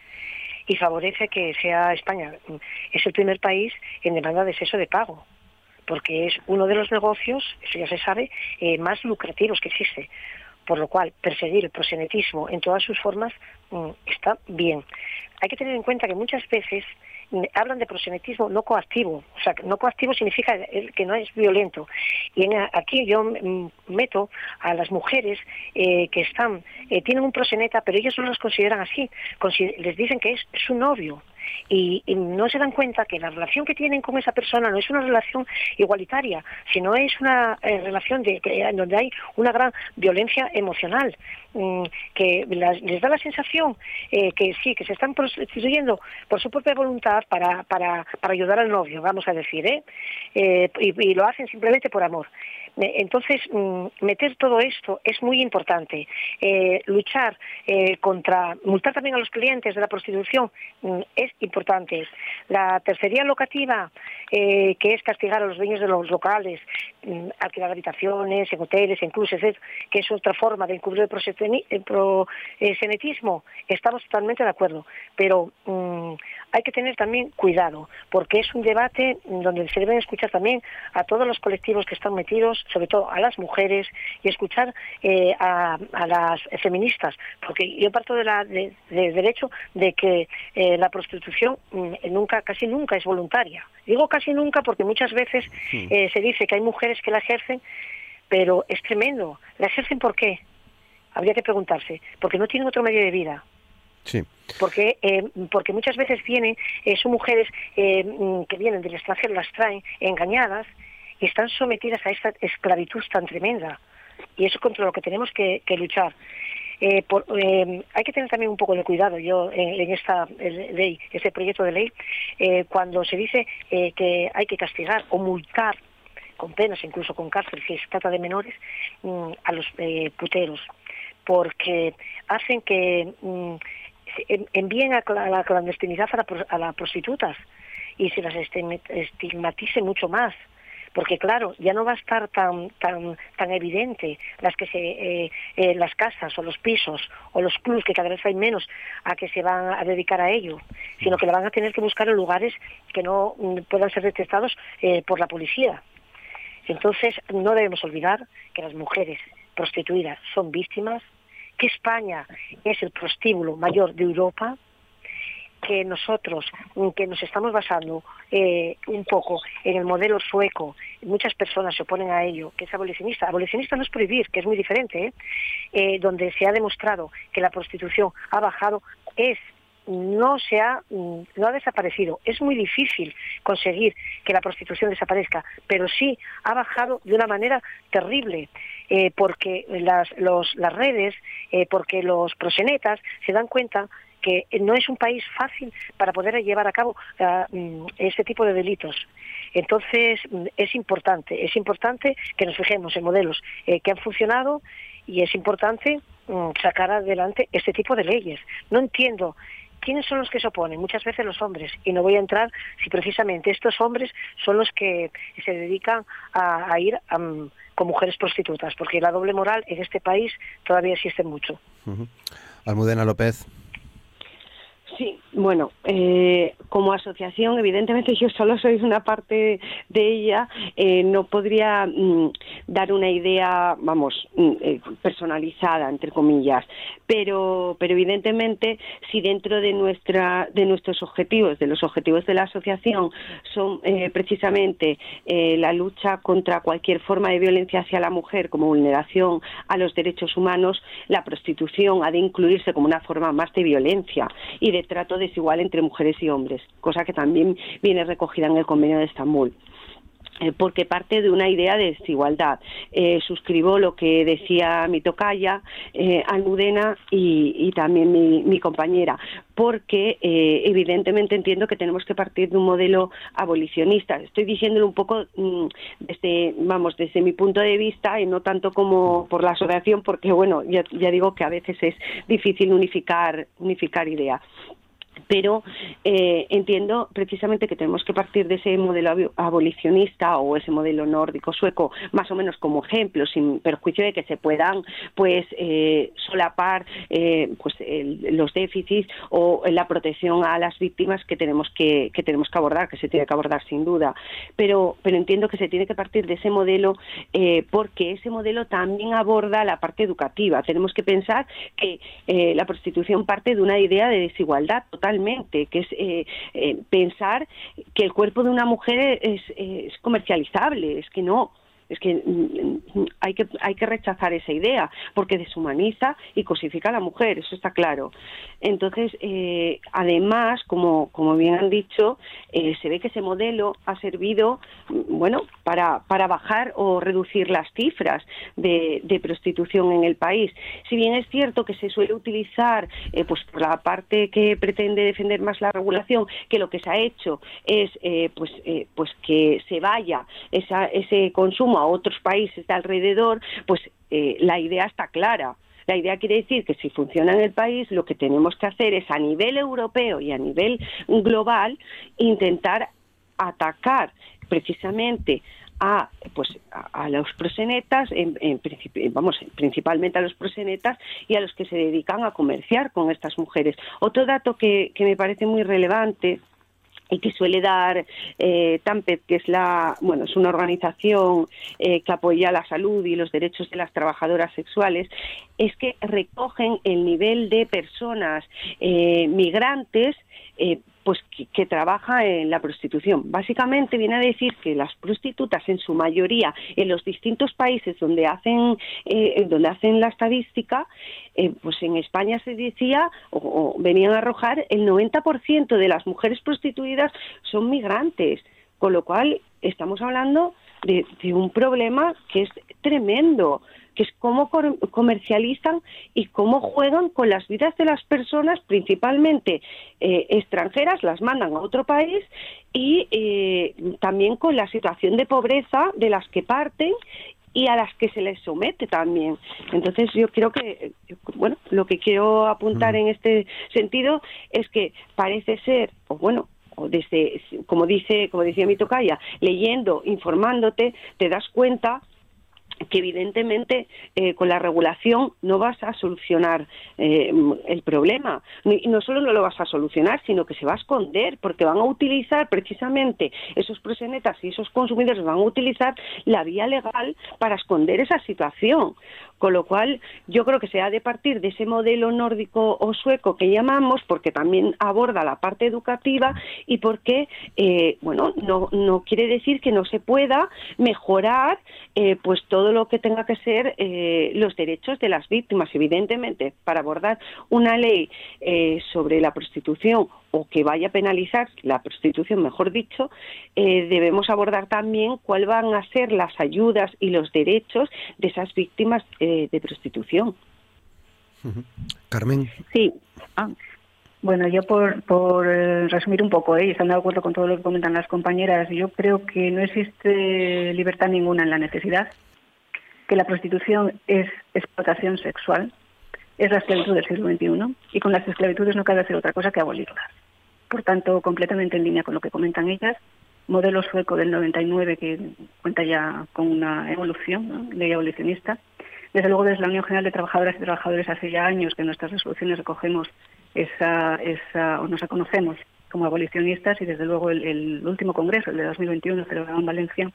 Speaker 6: Y favorece que sea España mm, es el primer país en demanda de sexo de pago porque es uno de los negocios, eso ya se sabe, eh, más lucrativos que existe. Por lo cual, perseguir el prosenetismo en todas sus formas mmm, está bien. Hay que tener en cuenta que muchas veces mmm, hablan de prosenetismo no coactivo. O sea, no coactivo significa que no es violento. Y en, aquí yo mmm, meto a las mujeres eh, que están, eh, tienen un proseneta, pero ellas no las consideran así. Les dicen que es su novio y, y, no se dan cuenta que la relación que tienen con esa persona no es una relación igualitaria, sino es una eh, relación de, que, donde hay una gran violencia emocional, mmm, que las, les da la sensación eh, que sí, que se están prostituyendo por su propia voluntad para, para, para ayudar al novio, vamos a decir, ¿eh? eh y lo hacen simplemente por amor. Entonces, mm, meter todo esto es muy importante. Eh, luchar eh, contra, multar también a los clientes de la prostitución mm, es importante. La tercería locativa, eh, que es castigar a los dueños de los locales, alquilar habitaciones en hoteles, en cruces, que es otra forma de encubrir el prosenetismo, estamos totalmente de acuerdo. Pero hay que tener también cuidado, porque es un debate donde se deben escuchar también a todos los colectivos que están metidos sobre todo a las mujeres, y escuchar eh, a, las feministas, porque yo parto de la, de, de derecho de que eh, la prostitución mm, nunca, casi nunca es voluntaria. Digo casi nunca porque muchas veces sí. eh, se dice que hay mujeres que la ejercen, pero es tremendo. ¿La ejercen por qué? Habría que preguntarse, porque no tienen otro medio de vida.
Speaker 2: Sí.
Speaker 6: Porque, eh, porque muchas veces vienen, eh, son mujeres eh, mm, que vienen del extranjero, las traen engañadas y están sometidas a esta esclavitud tan tremenda. Y eso contra lo que tenemos que, que luchar. Eh, por, eh, hay que tener también un poco de cuidado yo en, esta ley, este proyecto de ley, eh, cuando se dice eh, que hay que castigar o multar con penas, incluso con cárcel, si se trata de menores, mmm, a los eh, puteros, porque hacen que mmm, envíen a la clandestinidad a, la, a las prostitutas y se las estigmatice mucho más porque claro, ya no va a estar tan tan tan evidente las que se eh, eh, las casas o los pisos o los clubs que cada vez hay menos a que se van a dedicar a ello, sino que la van a tener que buscar en lugares que no mm, puedan ser detectados eh, por la policía. Entonces, no debemos olvidar que las mujeres prostituidas son víctimas, que España es el prostíbulo mayor de Europa, que nosotros, que nos estamos basando eh, un poco en el modelo sueco, muchas personas se oponen a ello, que es abolicionista. Abolicionista no es prohibir, que es muy diferente, ¿eh? Eh, donde se ha demostrado que la prostitución ha bajado, es no se ha no ha desaparecido. Es muy difícil conseguir que la prostitución desaparezca, pero sí ha bajado de una manera terrible, eh, porque las, los, las redes, porque los prosenetas se dan cuenta que no es un país fácil para poder llevar a cabo uh, este tipo de delitos. Entonces, es importante, es importante que nos fijemos en modelos eh, que han funcionado y es importante um, sacar adelante este tipo de leyes. No entiendo ¿quiénes son los que se oponen? Muchas veces los hombres. Y no voy a entrar si precisamente estos hombres son los que se dedican a, ir con mujeres prostitutas, porque la doble moral en este país todavía existe mucho.
Speaker 2: Almudena López.
Speaker 5: Sí, bueno, eh, como asociación, evidentemente yo solo soy una parte de ella, eh, no podría mm, dar una idea, vamos, mm, eh, personalizada, entre comillas, pero, pero evidentemente si dentro de, nuestra, de nuestros objetivos, de los objetivos de la asociación, son precisamente la lucha contra cualquier forma de violencia hacia la mujer como vulneración a los derechos humanos, la prostitución ha de incluirse como una forma más de violencia y de trato desigual entre mujeres y hombres, cosa que también viene recogida en el convenio de Estambul. Eh, porque parte de una idea de desigualdad. Eh, suscribo lo que decía mi tocaya, eh, Almudena, y, también mi, compañera, porque evidentemente entiendo que tenemos que partir de un modelo abolicionista. Estoy diciéndolo un poco mm, desde, vamos, desde mi punto de vista y no tanto como por la asociación, porque bueno, ya, ya digo que a veces es difícil unificar, unificar ideas pero eh, entiendo precisamente que tenemos que partir de ese modelo abolicionista o ese modelo nórdico sueco más o menos como ejemplo sin perjuicio de que se puedan pues eh, solapar eh, pues los déficits o la protección a las víctimas que tenemos que, que tenemos que abordar que se tiene que abordar sin duda. Pero pero entiendo que se tiene que partir de ese modelo porque ese modelo también aborda la parte educativa. Tenemos que pensar que la prostitución parte de una idea de desigualdad total totalmente, que es eh, eh, pensar que el cuerpo de una mujer es, es comercializable, es que no es que mm, mm, hay que hay que rechazar esa idea porque deshumaniza y cosifica a la mujer, eso está claro. Entonces, eh, además, como, como bien han dicho, eh, se ve que ese modelo ha servido, mm, bueno, para, para bajar o reducir las cifras de, de prostitución en el país. Si bien es cierto que se suele utilizar, eh, pues por la parte que pretende defender más la regulación, que lo que se ha hecho es, pues, pues que se vaya esa, ese consumo a otros países de alrededor, pues eh, la idea está clara. La idea quiere decir que si funciona en el país, lo que tenemos que hacer es a nivel europeo y a nivel global intentar atacar precisamente a pues a, los prosenetas en, vamos principalmente a los prosenetas y a los que se dedican a comerciar con estas mujeres otro dato que me parece muy relevante y que suele dar eh, TAMPED, que es la bueno es una organización eh, que apoya la salud y los derechos de las trabajadoras sexuales, es que recogen el nivel de personas eh, migrantes eh, pues que, trabaja en la prostitución. Básicamente viene a decir que las prostitutas en su mayoría en los distintos países donde hacen eh, donde hacen la estadística, eh, pues en España se decía o, venían a arrojar el 90% de las mujeres prostituidas son migrantes, con lo cual estamos hablando de un problema que es tremendo que es cómo comercializan y cómo juegan con las vidas de las personas, principalmente eh, extranjeras, las mandan a otro país y eh, también con la situación de pobreza de las que parten y a las que se les somete también. Entonces yo creo que, bueno, lo que quiero apuntar mm. en este sentido es que parece ser, o bueno, desde, como dice, como decía mi tocaya, leyendo, informándote, te das cuenta que evidentemente eh, con la regulación no vas a solucionar eh, el problema. Y no solo no lo vas a solucionar, sino que se va a esconder, porque van a utilizar precisamente esos prosenetas y esos consumidores van a utilizar la vía legal para esconder esa situación. Con lo cual, yo creo que se ha de partir de ese modelo nórdico o sueco que llamamos, porque también aborda la parte educativa y porque, eh, bueno, no, no quiere decir que no se pueda mejorar eh, pues todo lo que tenga que ser eh, los derechos de las víctimas. Evidentemente, para abordar una ley sobre la prostitución o que vaya a penalizar la prostitución, mejor dicho, eh, debemos abordar también cuáles van a ser las ayudas y los derechos de esas víctimas eh, de prostitución.
Speaker 2: Carmen.
Speaker 4: Sí. Ah, bueno, yo por, por eh, resumir un poco, y estando de acuerdo con todo lo que comentan las compañeras, yo creo que no existe libertad ninguna en la necesidad, que la prostitución es explotación sexual, es la esclavitud del siglo XXI y con las esclavitudes no cabe hacer otra cosa que abolirlas. Por tanto, completamente en línea con lo que comentan ellas, modelo sueco del 99 que cuenta ya con una evolución, ley abolicionista. Desde luego, desde la Unión General de Trabajadoras y Trabajadores hace ya años que en nuestras resoluciones recogemos esa, esa o nos reconocemos como abolicionistas y desde luego el, último congreso, el de 2021, celebrado en Valencia,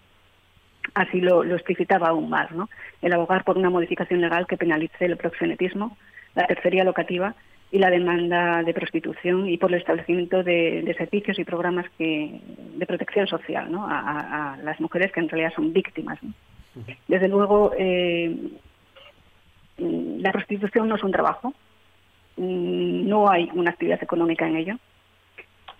Speaker 4: así lo, lo explicitaba aún más, ¿no? El abogar por una modificación legal que penalice el proxenetismo, la tercería locativa y la demanda de prostitución y por el establecimiento de, servicios y programas que, de protección social ¿no? a, las mujeres que en realidad son víctimas. Desde luego, eh, la prostitución no es un trabajo, mm, no hay una actividad económica en ello.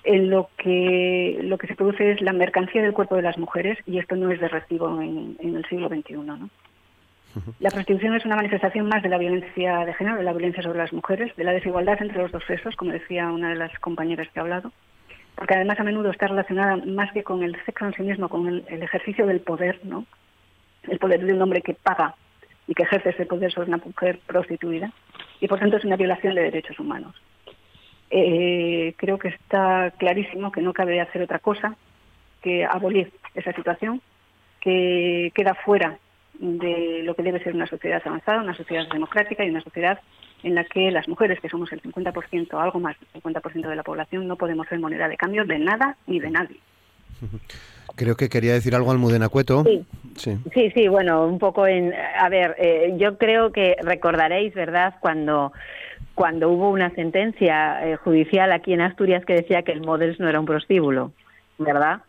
Speaker 4: En lo que lo que se produce es la mercancía del cuerpo de las mujeres y esto no es de recibo en, en el siglo XXI. ¿no? La prostitución es una manifestación más de la violencia de género, de la violencia sobre las mujeres, de la desigualdad entre los dos sexos, como decía una de las compañeras que ha hablado, porque además a menudo está relacionada más que con el sexo en sí mismo, con el, ejercicio del poder, ¿no? El poder de un hombre que paga y que ejerce ese poder sobre una mujer prostituida, y por tanto es una violación de derechos humanos. Eh, creo que está clarísimo que no cabe hacer otra cosa que abolir esa situación, que queda fuera de lo que debe ser una sociedad avanzada, una sociedad democrática y una sociedad en la que las mujeres, que somos el 50%, algo más del 50% de la población, no podemos ser moneda de cambio de nada ni de nadie.
Speaker 2: Creo que quería decir algo Almudena Cueto.
Speaker 3: Sí. sí, sí, bueno, un poco en... A ver, eh, yo creo que recordaréis, ¿verdad?, cuando cuando hubo una sentencia eh, judicial aquí en Asturias que decía que el Models no era un prostíbulo, ¿verdad?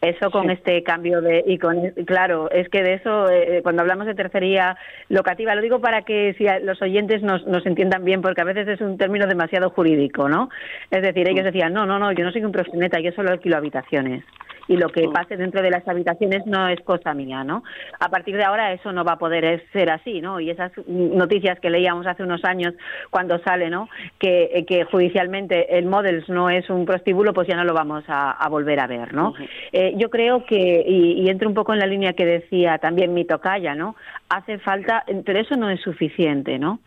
Speaker 3: Eso con este cambio de y con claro, es que de eso eh, cuando hablamos de tercería locativa lo digo para que si los oyentes nos, nos entiendan bien porque a veces es un término demasiado jurídico, ¿no? Es decir, ellos decían, "No, no, no, yo no soy un proxeneta, yo solo alquilo habitaciones." Y lo que pase dentro de las habitaciones no es cosa mía, ¿no? A partir de ahora eso no va a poder ser así, ¿no? Y esas noticias que leíamos hace unos años cuando sale, ¿no? Que, que judicialmente el Models no es un prostíbulo, pues ya no lo vamos a, volver a ver, ¿no? Eh, yo creo que, y, y, entro un poco en la línea que decía también mi tocaya, ¿no? Hace falta, pero eso no es suficiente, ¿no?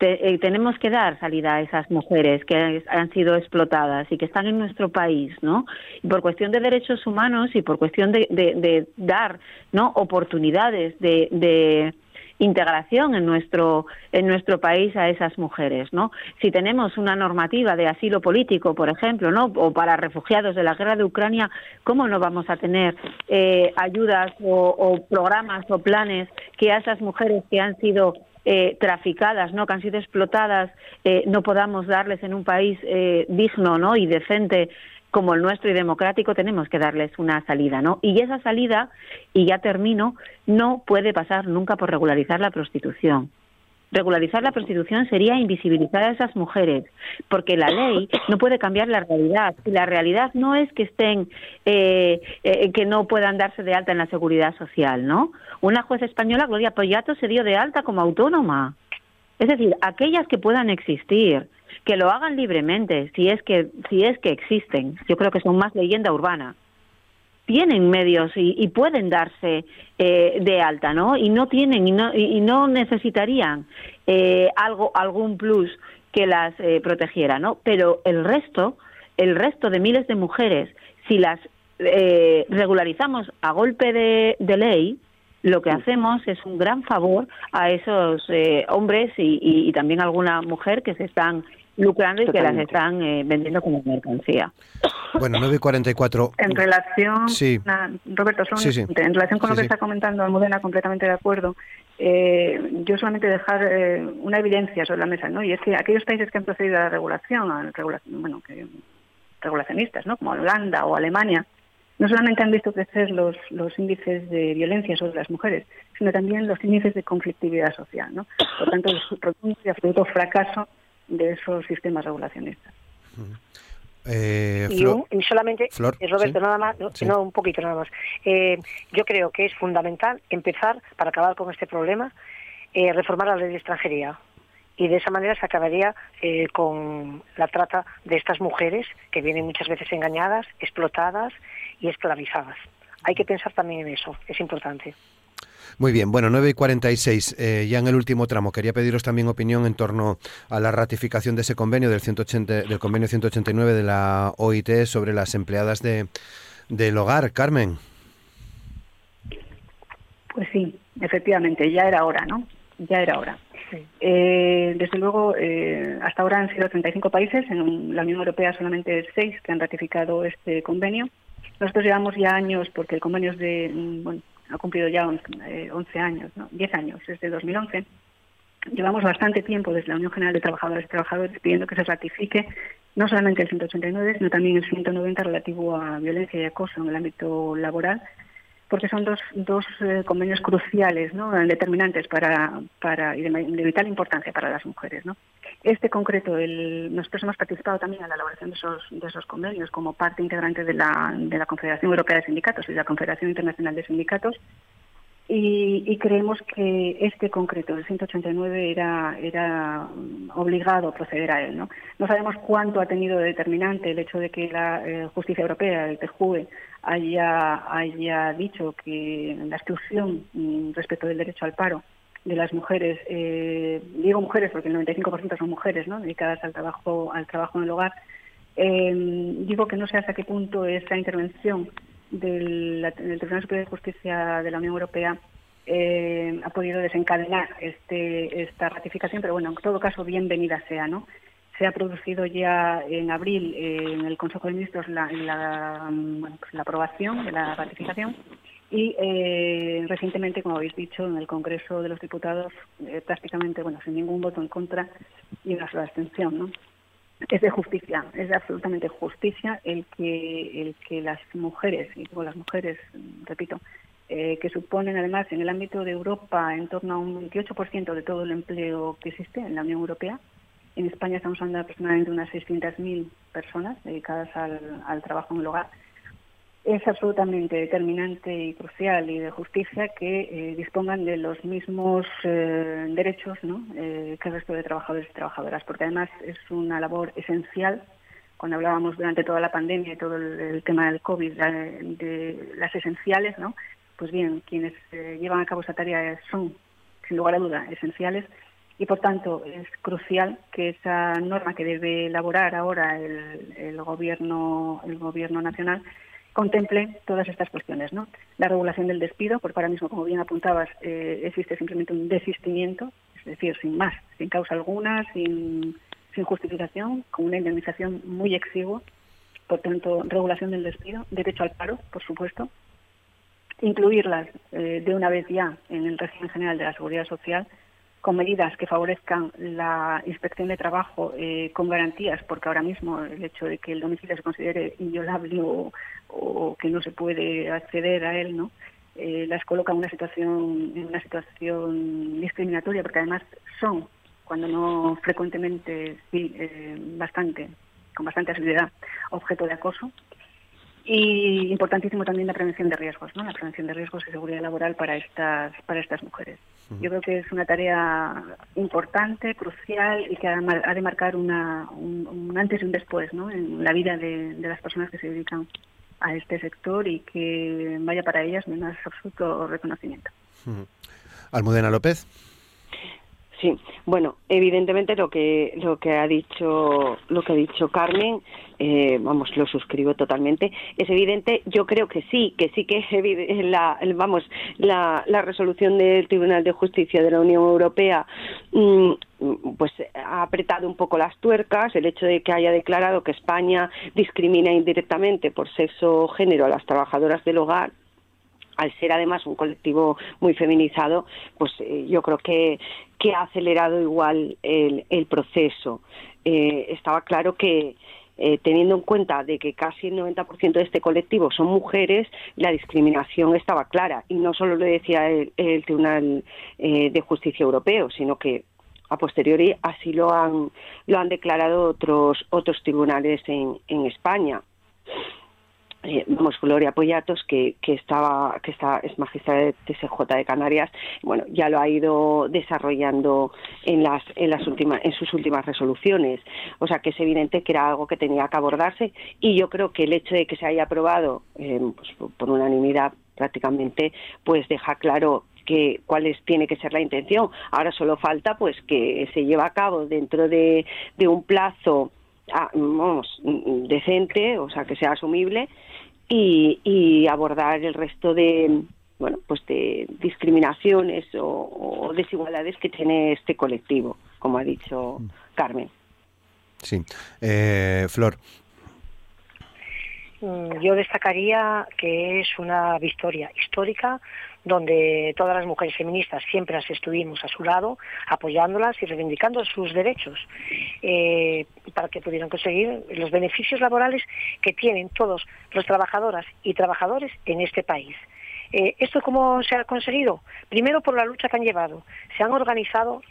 Speaker 3: Eh, tenemos que dar salida a esas mujeres que han sido explotadas y que están en nuestro país, ¿no? Y por cuestión de derechos humanos y por cuestión de, dar, ¿no? Oportunidades de, integración en nuestro en nuestro país a esas mujeres, ¿no? Si tenemos una normativa de asilo político, por ejemplo, ¿no? O para refugiados de la guerra de Ucrania, ¿cómo no vamos a tener eh, ayudas o, o programas o planes que a esas mujeres que han sido eh, traficadas, ¿no? que han sido explotadas, eh, no podamos darles en un país eh, digno ¿no? y decente como el nuestro y democrático, tenemos que darles una salida, ¿no? Y esa salida, y ya termino, no puede pasar nunca por regularizar la prostitución. Regularizar la prostitución sería invisibilizar a esas mujeres, porque la ley no puede cambiar la realidad. Y la realidad no es que estén, eh, eh, que no puedan darse de alta en la seguridad social, ¿no? Una juez española, Gloria Poyato, se dio de alta como autónoma. Es decir, aquellas que puedan existir, que lo hagan libremente, si es que, si es que existen. Yo creo que son más leyenda urbana tienen medios y, pueden darse eh, de alta, ¿no? Y no tienen y no, y no necesitarían eh, algo, algún plus que las eh, protegiera, ¿no? Pero el resto, el resto de miles de mujeres, si las regularizamos a golpe de, ley, lo que hacemos es un gran favor a esos hombres y, y, también alguna mujer que se están lucrando y que las están eh, vendiendo como mercancía.
Speaker 2: Bueno, 9.44.
Speaker 4: En relación, sí. Roberto, en relación con lo que está comentando Almudena, completamente de acuerdo. Eh, yo solamente dejar eh, una evidencia sobre la mesa, ¿no? Y es que aquellos países que han procedido a la regulación, a regulación bueno, que, regulacionistas, ¿no? Como Holanda o Alemania, no solamente han visto crecer los, los índices de violencia sobre las mujeres, sino también los índices de conflictividad social, ¿no? Por tanto, el rotundo y absoluto fracaso de esos sistemas regulacionistas.
Speaker 6: Eh, y, solamente, eh, Roberto, nada más, no, un poquito nada más. Eh, yo creo que es fundamental empezar, para acabar con este problema, reformar la ley de extranjería. Y de esa manera se acabaría con la trata de estas mujeres que vienen muchas veces engañadas, explotadas y esclavizadas. Hay que pensar también en eso, es importante.
Speaker 2: Muy bien, bueno, 9 y 46, eh, ya en el último tramo. Quería pediros también opinión en torno a la ratificación de ese convenio del, 180, del convenio 189 de la OIT sobre las empleadas de, del hogar. Carmen.
Speaker 4: Pues sí, efectivamente, ya era hora, ¿no? Ya era hora. Eh, desde luego, eh, hasta ahora han sido 35 países, en la Unión Europea solamente 6 que han ratificado este convenio. Nosotros llevamos ya años, porque el convenio es de, mm, bueno, ha cumplido ya 11, eh, años, ¿no? 10 años, desde 2011. Llevamos bastante tiempo desde la Unión General de Trabajadores y Trabajadores pidiendo que se ratifique no solamente el 189, sino también el 190 relativo a violencia y acoso en el ámbito laboral, porque son dos, dos eh, convenios cruciales, ¿no? determinantes para, para y de, vital importancia para las mujeres. ¿no? Este concreto, el, nosotros hemos participado también en la elaboración de esos, de esos convenios como parte integrante de la, de la Confederación Europea de Sindicatos y de la Confederación Internacional de Sindicatos y, creemos que este concreto, el 189, era, era obligado proceder a él. ¿no? no sabemos cuánto ha tenido de determinante el hecho de que la eh, justicia europea, el TJUE, haya, haya dicho que la exclusión mm, respecto del derecho al paro de las mujeres, eh, digo mujeres porque el 95% son mujeres dedicadas al trabajo, al trabajo en el hogar, eh, digo que no sé hasta qué punto esa intervención del, Tribunal Superior de Justicia de la Unión Europea eh, ha podido desencadenar este, esta ratificación, pero bueno, en todo caso, bienvenida sea, ¿no? Se ha producido ya en abril eh, en el Consejo de Ministros la, la, pues aprobación de la ratificación y eh, recientemente, como habéis dicho, en el Congreso de los Diputados, prácticamente, bueno, sin ningún voto en contra y una sola abstención, ¿no? es de justicia, es de absolutamente justicia el que, el que las mujeres, y digo las mujeres, repito, eh, que suponen además en el ámbito de Europa en torno a un 28% de todo el empleo que existe en la Unión Europea. En España estamos hablando de aproximadamente unas 600.000 personas dedicadas al, trabajo en el hogar es absolutamente determinante y crucial y de justicia que eh, dispongan de los mismos eh, derechos eh, que el resto de trabajadores y trabajadoras, porque además es una labor esencial. Cuando hablábamos durante toda la pandemia y todo el, tema del COVID, de las esenciales, ¿no? pues bien, quienes llevan a cabo esa tarea son, sin lugar a duda, esenciales y por tanto es crucial que esa norma que debe elaborar ahora el, el gobierno el gobierno nacional contemple todas estas cuestiones. ¿no? La regulación del despido, porque ahora mismo, como bien apuntabas, eh, existe simplemente un desistimiento, es decir, sin más, sin causa alguna, sin, sin justificación, con una indemnización muy exigua. Por tanto, regulación del despido, derecho al paro, por supuesto, incluirlas eh, de una vez ya en el régimen general de la seguridad social con medidas que favorezcan la inspección de trabajo eh, con garantías, porque ahora mismo el hecho de que el domicilio se considere inviolable o, que no se puede acceder a él, ¿no? Eh, las coloca en una situación en una situación discriminatoria, porque además son, cuando no frecuentemente, sí, eh, bastante, con bastante asiduidad, objeto de acoso. Y importantísimo también la prevención de riesgos, ¿no? La prevención de riesgos y seguridad laboral para estas para estas mujeres. Yo creo que es una tarea importante, crucial y que ha de marcar una, un, antes y un después ¿no? en la vida de, las personas que se dedican a este sector y que vaya para ellas mi más absoluto reconocimiento.
Speaker 2: Almudena López.
Speaker 5: Sí, bueno, evidentemente lo que lo que ha dicho lo que ha dicho Carmen, eh, vamos, lo suscribo totalmente. Es evidente, yo creo que sí, que sí que la vamos la, la resolución del Tribunal de Justicia de la Unión Europea mm, pues ha apretado un poco las tuercas el hecho de que haya declarado que España discrimina indirectamente por sexo o género a las trabajadoras del hogar al ser además un colectivo muy feminizado, pues eh, yo creo que, que ha acelerado igual el, el proceso. Eh, estaba claro que eh, teniendo en cuenta de que casi el 90% de este colectivo son mujeres, la discriminación estaba clara y no solo lo decía el, Tribunal de Justicia Europeo, sino que a posteriori así lo han lo han declarado otros otros tribunales en, en España eh, vamos, Poyatos, que, que, estaba, que está, es magistrada de TSJ de Canarias, bueno, ya lo ha ido desarrollando en, las, en, las últimas, en sus últimas resoluciones. O sea que es evidente que era algo que tenía que abordarse y yo creo que el hecho de que se haya aprobado eh, pues, por unanimidad prácticamente, pues deja claro que cuál es, tiene que ser la intención. Ahora solo falta pues que se lleve a cabo dentro de, de un plazo ah, vamos, decente, o sea, que sea asumible y, y abordar el resto de bueno, pues de discriminaciones o, desigualdades que tiene este colectivo, como ha dicho mm. Carmen.
Speaker 2: Sí. Eh, Flor.
Speaker 6: Mm, yo destacaría que es una victoria histórica donde todas las mujeres feministas siempre las estuvimos a su lado, apoyándolas y reivindicando sus derechos eh, para que pudieran conseguir los beneficios laborales que tienen todos los trabajadoras y trabajadores en este país. Eh, ¿Esto cómo se ha conseguido? Primero por la lucha que han llevado. Se han organizado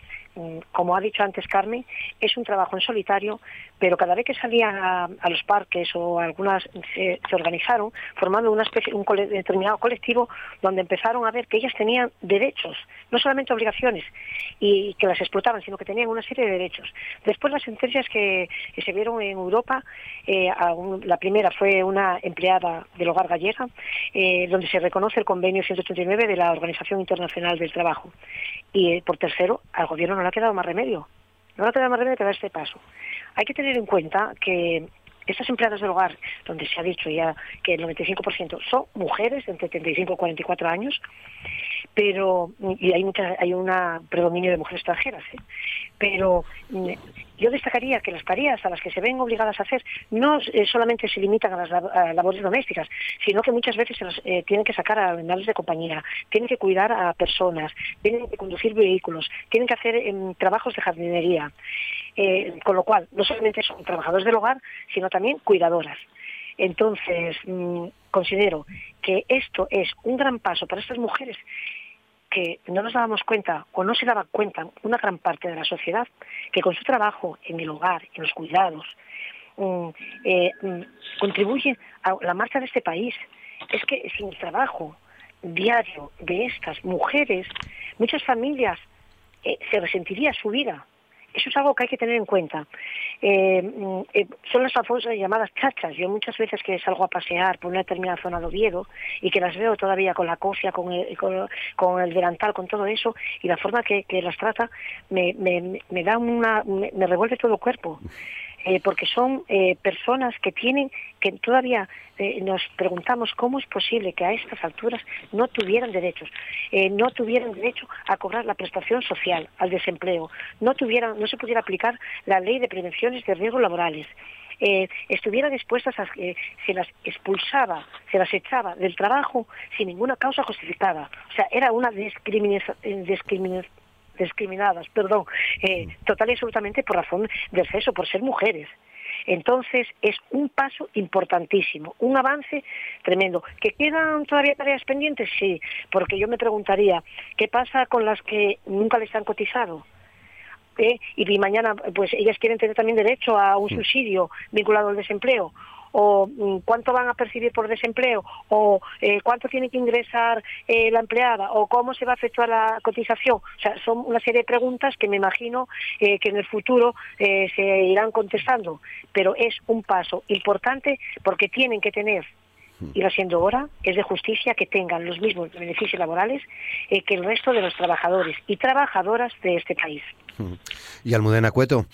Speaker 6: como ha dicho antes Carmen, es un trabajo en solitario, pero cada vez que salían a, los parques o algunas se, organizaron formando una especie, un determinado colectivo donde empezaron a ver que ellas tenían derechos, no solamente obligaciones, y que las explotaban, sino que tenían una serie de derechos. Después las sentencias que, se vieron en Europa, eh, la primera fue una empleada del hogar gallega, eh, donde se reconoce el convenio 139 de la Organización Internacional del Trabajo. Y eh, por tercero, al gobierno no le ha quedado más remedio. No le ha quedado más remedio que dar este paso. Hay que tener en cuenta que estas empleadas del hogar, donde se ha dicho ya que el 95% son mujeres entre 35 y 44 años, pero y hay un predominio de mujeres extranjeras, ¿eh? pero mm, yo destacaría que las tareas a las que se ven obligadas a hacer no eh, solamente se limitan a las labores domésticas, sino que muchas veces se eh, tienen que sacar a animales de compañía, tienen que cuidar a personas, tienen que conducir vehículos, tienen que hacer em, trabajos de jardinería. Con lo cual, no solamente son trabajadores del hogar, sino también cuidadoras. Entonces, mm, considero que esto es un gran paso para estas mujeres que no nos dábamos cuenta o no se daban cuenta una gran parte de la sociedad que con su trabajo en el hogar, en los cuidados, mm, eh, mm, contribuye a la marcha de este país. Es que sin el trabajo diario de estas mujeres, muchas familias eh, se resentiría su vida eso es algo que hay que tener en cuenta. Eh, mm, eh, son las famosas llamadas chachas. Yo muchas veces que salgo a pasear por una determinada zona de Oviedo y que las veo todavía con la cofia, con el, con, el delantal, con todo eso, y la forma que, las trata me, da una, me revuelve todo el cuerpo. Eh, porque son eh, personas que tienen, que todavía eh, nos preguntamos cómo es posible que a estas alturas no tuvieran derechos, no tuvieran derecho a cobrar la prestación social, al desempleo, no tuvieran, no se pudiera aplicar la ley de prevenciones de riesgos laborales. estuvieran expuestas a que se las expulsaba, se las echaba del trabajo sin ninguna causa justificada. O sea, era una discriminación discriminadas, perdón, eh, total y absolutamente por razón del sexo, por ser mujeres. Entonces es un paso importantísimo, un avance tremendo. ¿Que quedan todavía tareas pendientes? Sí, porque yo me preguntaría, ¿qué pasa con las que nunca les han cotizado? ¿Eh? Y mañana, pues ellas quieren tener también derecho a un subsidio vinculado al desempleo o mm, cuánto van a percibir por desempleo, o eh, cuánto tiene que ingresar eh, la empleada, o cómo se va a efectuar la cotización. O sea, son una serie de preguntas que me imagino eh, que en el futuro se irán contestando, pero es un paso importante porque tienen que tener y va siendo hora, es de justicia que tengan los mismos beneficios laborales que el resto de los trabajadores y trabajadoras de este país.
Speaker 2: Y Almudena Cueto.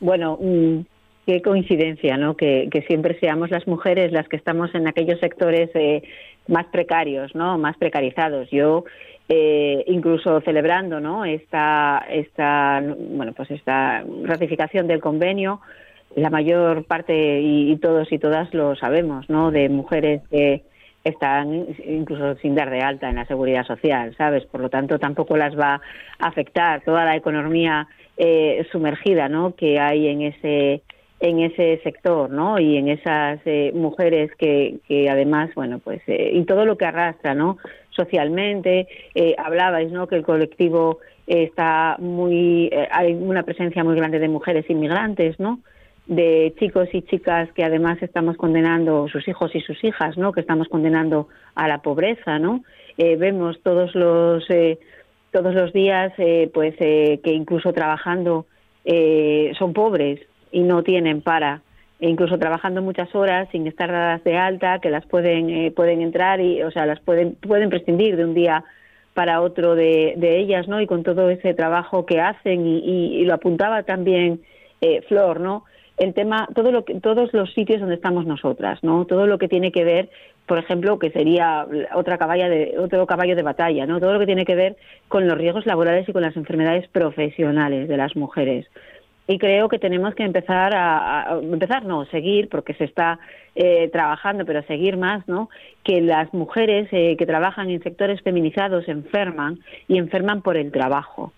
Speaker 3: Bueno, mm, qué coincidencia, ¿no? Que, siempre seamos las mujeres las que estamos en aquellos sectores eh, más precarios, ¿no? Más precarizados. Yo eh, incluso celebrando, ¿no? Esta, esta, bueno, pues esta ratificación del convenio, la mayor parte y, todos y todas lo sabemos, ¿no? De mujeres que están incluso sin dar de alta en la seguridad social, ¿sabes? Por lo tanto, tampoco las va a afectar toda la economía eh, sumergida, ¿no? Que hay en ese en ese sector, ¿no? Y en esas eh, mujeres que, que además, bueno, pues, eh, y todo lo que arrastra, ¿no? Socialmente, eh, hablabais, ¿no? Que el colectivo está muy, hay una presencia muy grande de mujeres inmigrantes, ¿no? De chicos y chicas que además estamos condenando, sus hijos y sus hijas, ¿no? Que estamos condenando a la pobreza, ¿no? vemos todos los, todos los días, pues, que incluso trabajando son pobres, y no tienen para e incluso trabajando muchas horas sin estar dadas de alta que las pueden eh, pueden entrar y o sea las pueden pueden prescindir de un día para otro de, ellas, ¿no? Y con todo ese trabajo que hacen y, lo apuntaba también eh, Flor, ¿no? El tema, todo lo que, todos los sitios donde estamos nosotras, ¿no? Todo lo que tiene que ver, por ejemplo, que sería otra caballa de, otro caballo de batalla, ¿no? Todo lo que tiene que ver con los riesgos laborales y con las enfermedades profesionales de las mujeres y creo que tenemos que empezar a, empezar no seguir porque se está eh, trabajando pero seguir más no que las mujeres eh, que trabajan en sectores feminizados enferman y enferman por el trabajo.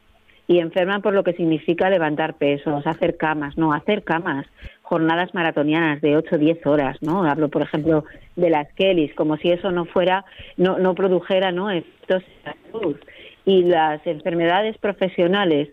Speaker 3: Y enferman por lo que significa levantar pesos hacer camas no hacer camas jornadas maratonianas de 8 o 10 horas no hablo por ejemplo de las Kellys como si eso no fuera no no produjera no efectos salud. Y las enfermedades profesionales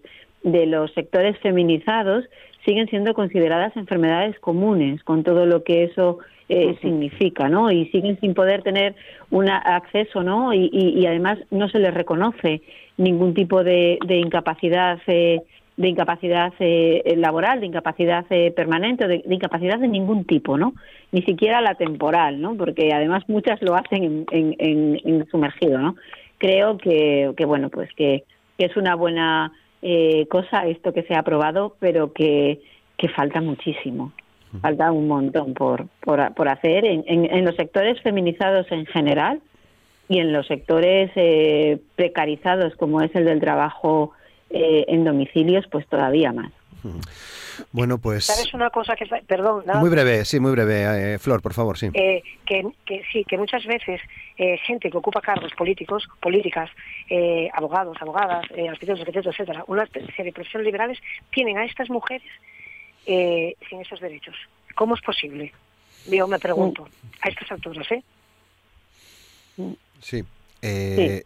Speaker 3: de los sectores feminizados siguen siendo consideradas enfermedades comunes, con todo lo que eso eh, significa, ¿no? Y siguen sin poder tener un acceso, ¿no? Y, además no se les reconoce ningún tipo de, incapacidad. Eh, de incapacidad eh, laboral, de incapacidad permanente, de, de, incapacidad de ningún tipo, ¿no? Ni siquiera la temporal, ¿no? Porque además muchas lo hacen en, en, sumergido, ¿no? Creo que, que bueno, pues que es una buena eh, cosa esto que se ha aprobado, pero que, que falta muchísimo. Falta un montón por, por, por hacer en, en, los sectores feminizados en general y en los sectores eh, precarizados, como es el del trabajo eh, en domicilios, pues todavía más.
Speaker 2: Bueno, pues.
Speaker 6: ¿Sabes una cosa que. Perdón.
Speaker 2: Muy breve, sí, muy breve. Eh, Flor, por favor, sí.
Speaker 6: Eh, que, que, sí, que muchas veces eh, gente que ocupa cargos políticos, políticas, abogados, abogadas, arquitectos, arquitectos, etcétera, una serie de profesiones liberales, tienen a estas mujeres sin esos derechos. ¿Cómo es posible? Yo me pregunto, a estas alturas, ¿eh?
Speaker 2: Sí. sí.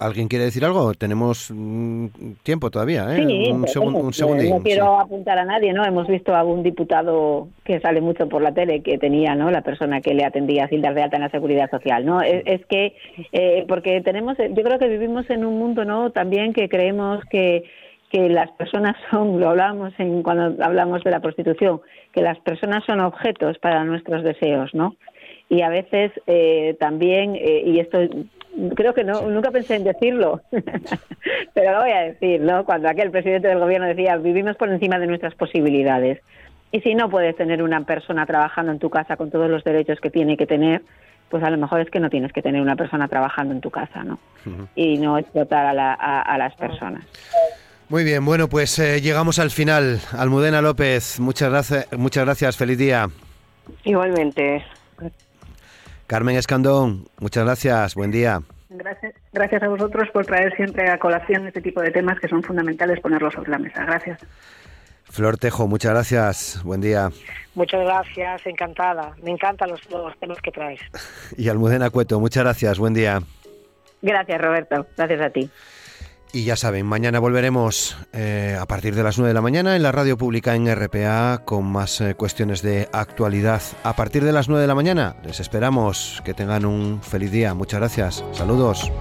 Speaker 2: ¿Alguien quiere decir algo? Tenemos mm, tiempo todavía, ¿eh?
Speaker 3: Sí,
Speaker 2: un,
Speaker 3: No quiero apuntar a nadie, ¿no? Hemos visto a algún diputado que sale mucho por la tele que tenía, ¿no? La persona que le atendía sin dar de alta en la seguridad social, ¿no? Es, que, eh, porque tenemos, yo creo que vivimos en un mundo, ¿no? También que creemos que que las personas son, lo hablamos en, cuando hablamos de la prostitución, que las personas son objetos para nuestros deseos, ¿no? Y a veces eh, también, eh, y esto creo que no, nunca pensé en decirlo, pero lo voy a decir, ¿no? Cuando aquel presidente del gobierno decía, vivimos por encima de nuestras posibilidades. Y si no puedes tener una persona trabajando en tu casa con todos los derechos que tiene que tener, pues a lo mejor es que no tienes que tener una persona trabajando en tu casa, ¿no? Y no explotar a, a, las personas.
Speaker 2: Muy bien, bueno, pues eh, llegamos al final. Almudena López, muchas gracias, muchas gracias, feliz día.
Speaker 5: Igualmente.
Speaker 2: Carmen Escandón, muchas gracias, buen día.
Speaker 4: Gracias, gracias a vosotros por traer siempre a colación este tipo de temas que son fundamentales ponerlos sobre la mesa. Gracias.
Speaker 2: Flor Tejo, muchas gracias, buen día.
Speaker 6: Muchas gracias, encantada. Me encantan los, los temas que traes.
Speaker 2: Y Almudena Cueto, muchas gracias, buen día.
Speaker 3: Gracias, Roberto. Gracias a ti.
Speaker 2: Y ya saben, mañana volveremos eh, a partir de las 9 de la mañana en la radio pública en RPA con más eh, cuestiones de actualidad. A partir de las 9 de la mañana les esperamos que tengan un feliz día. Muchas gracias. Saludos.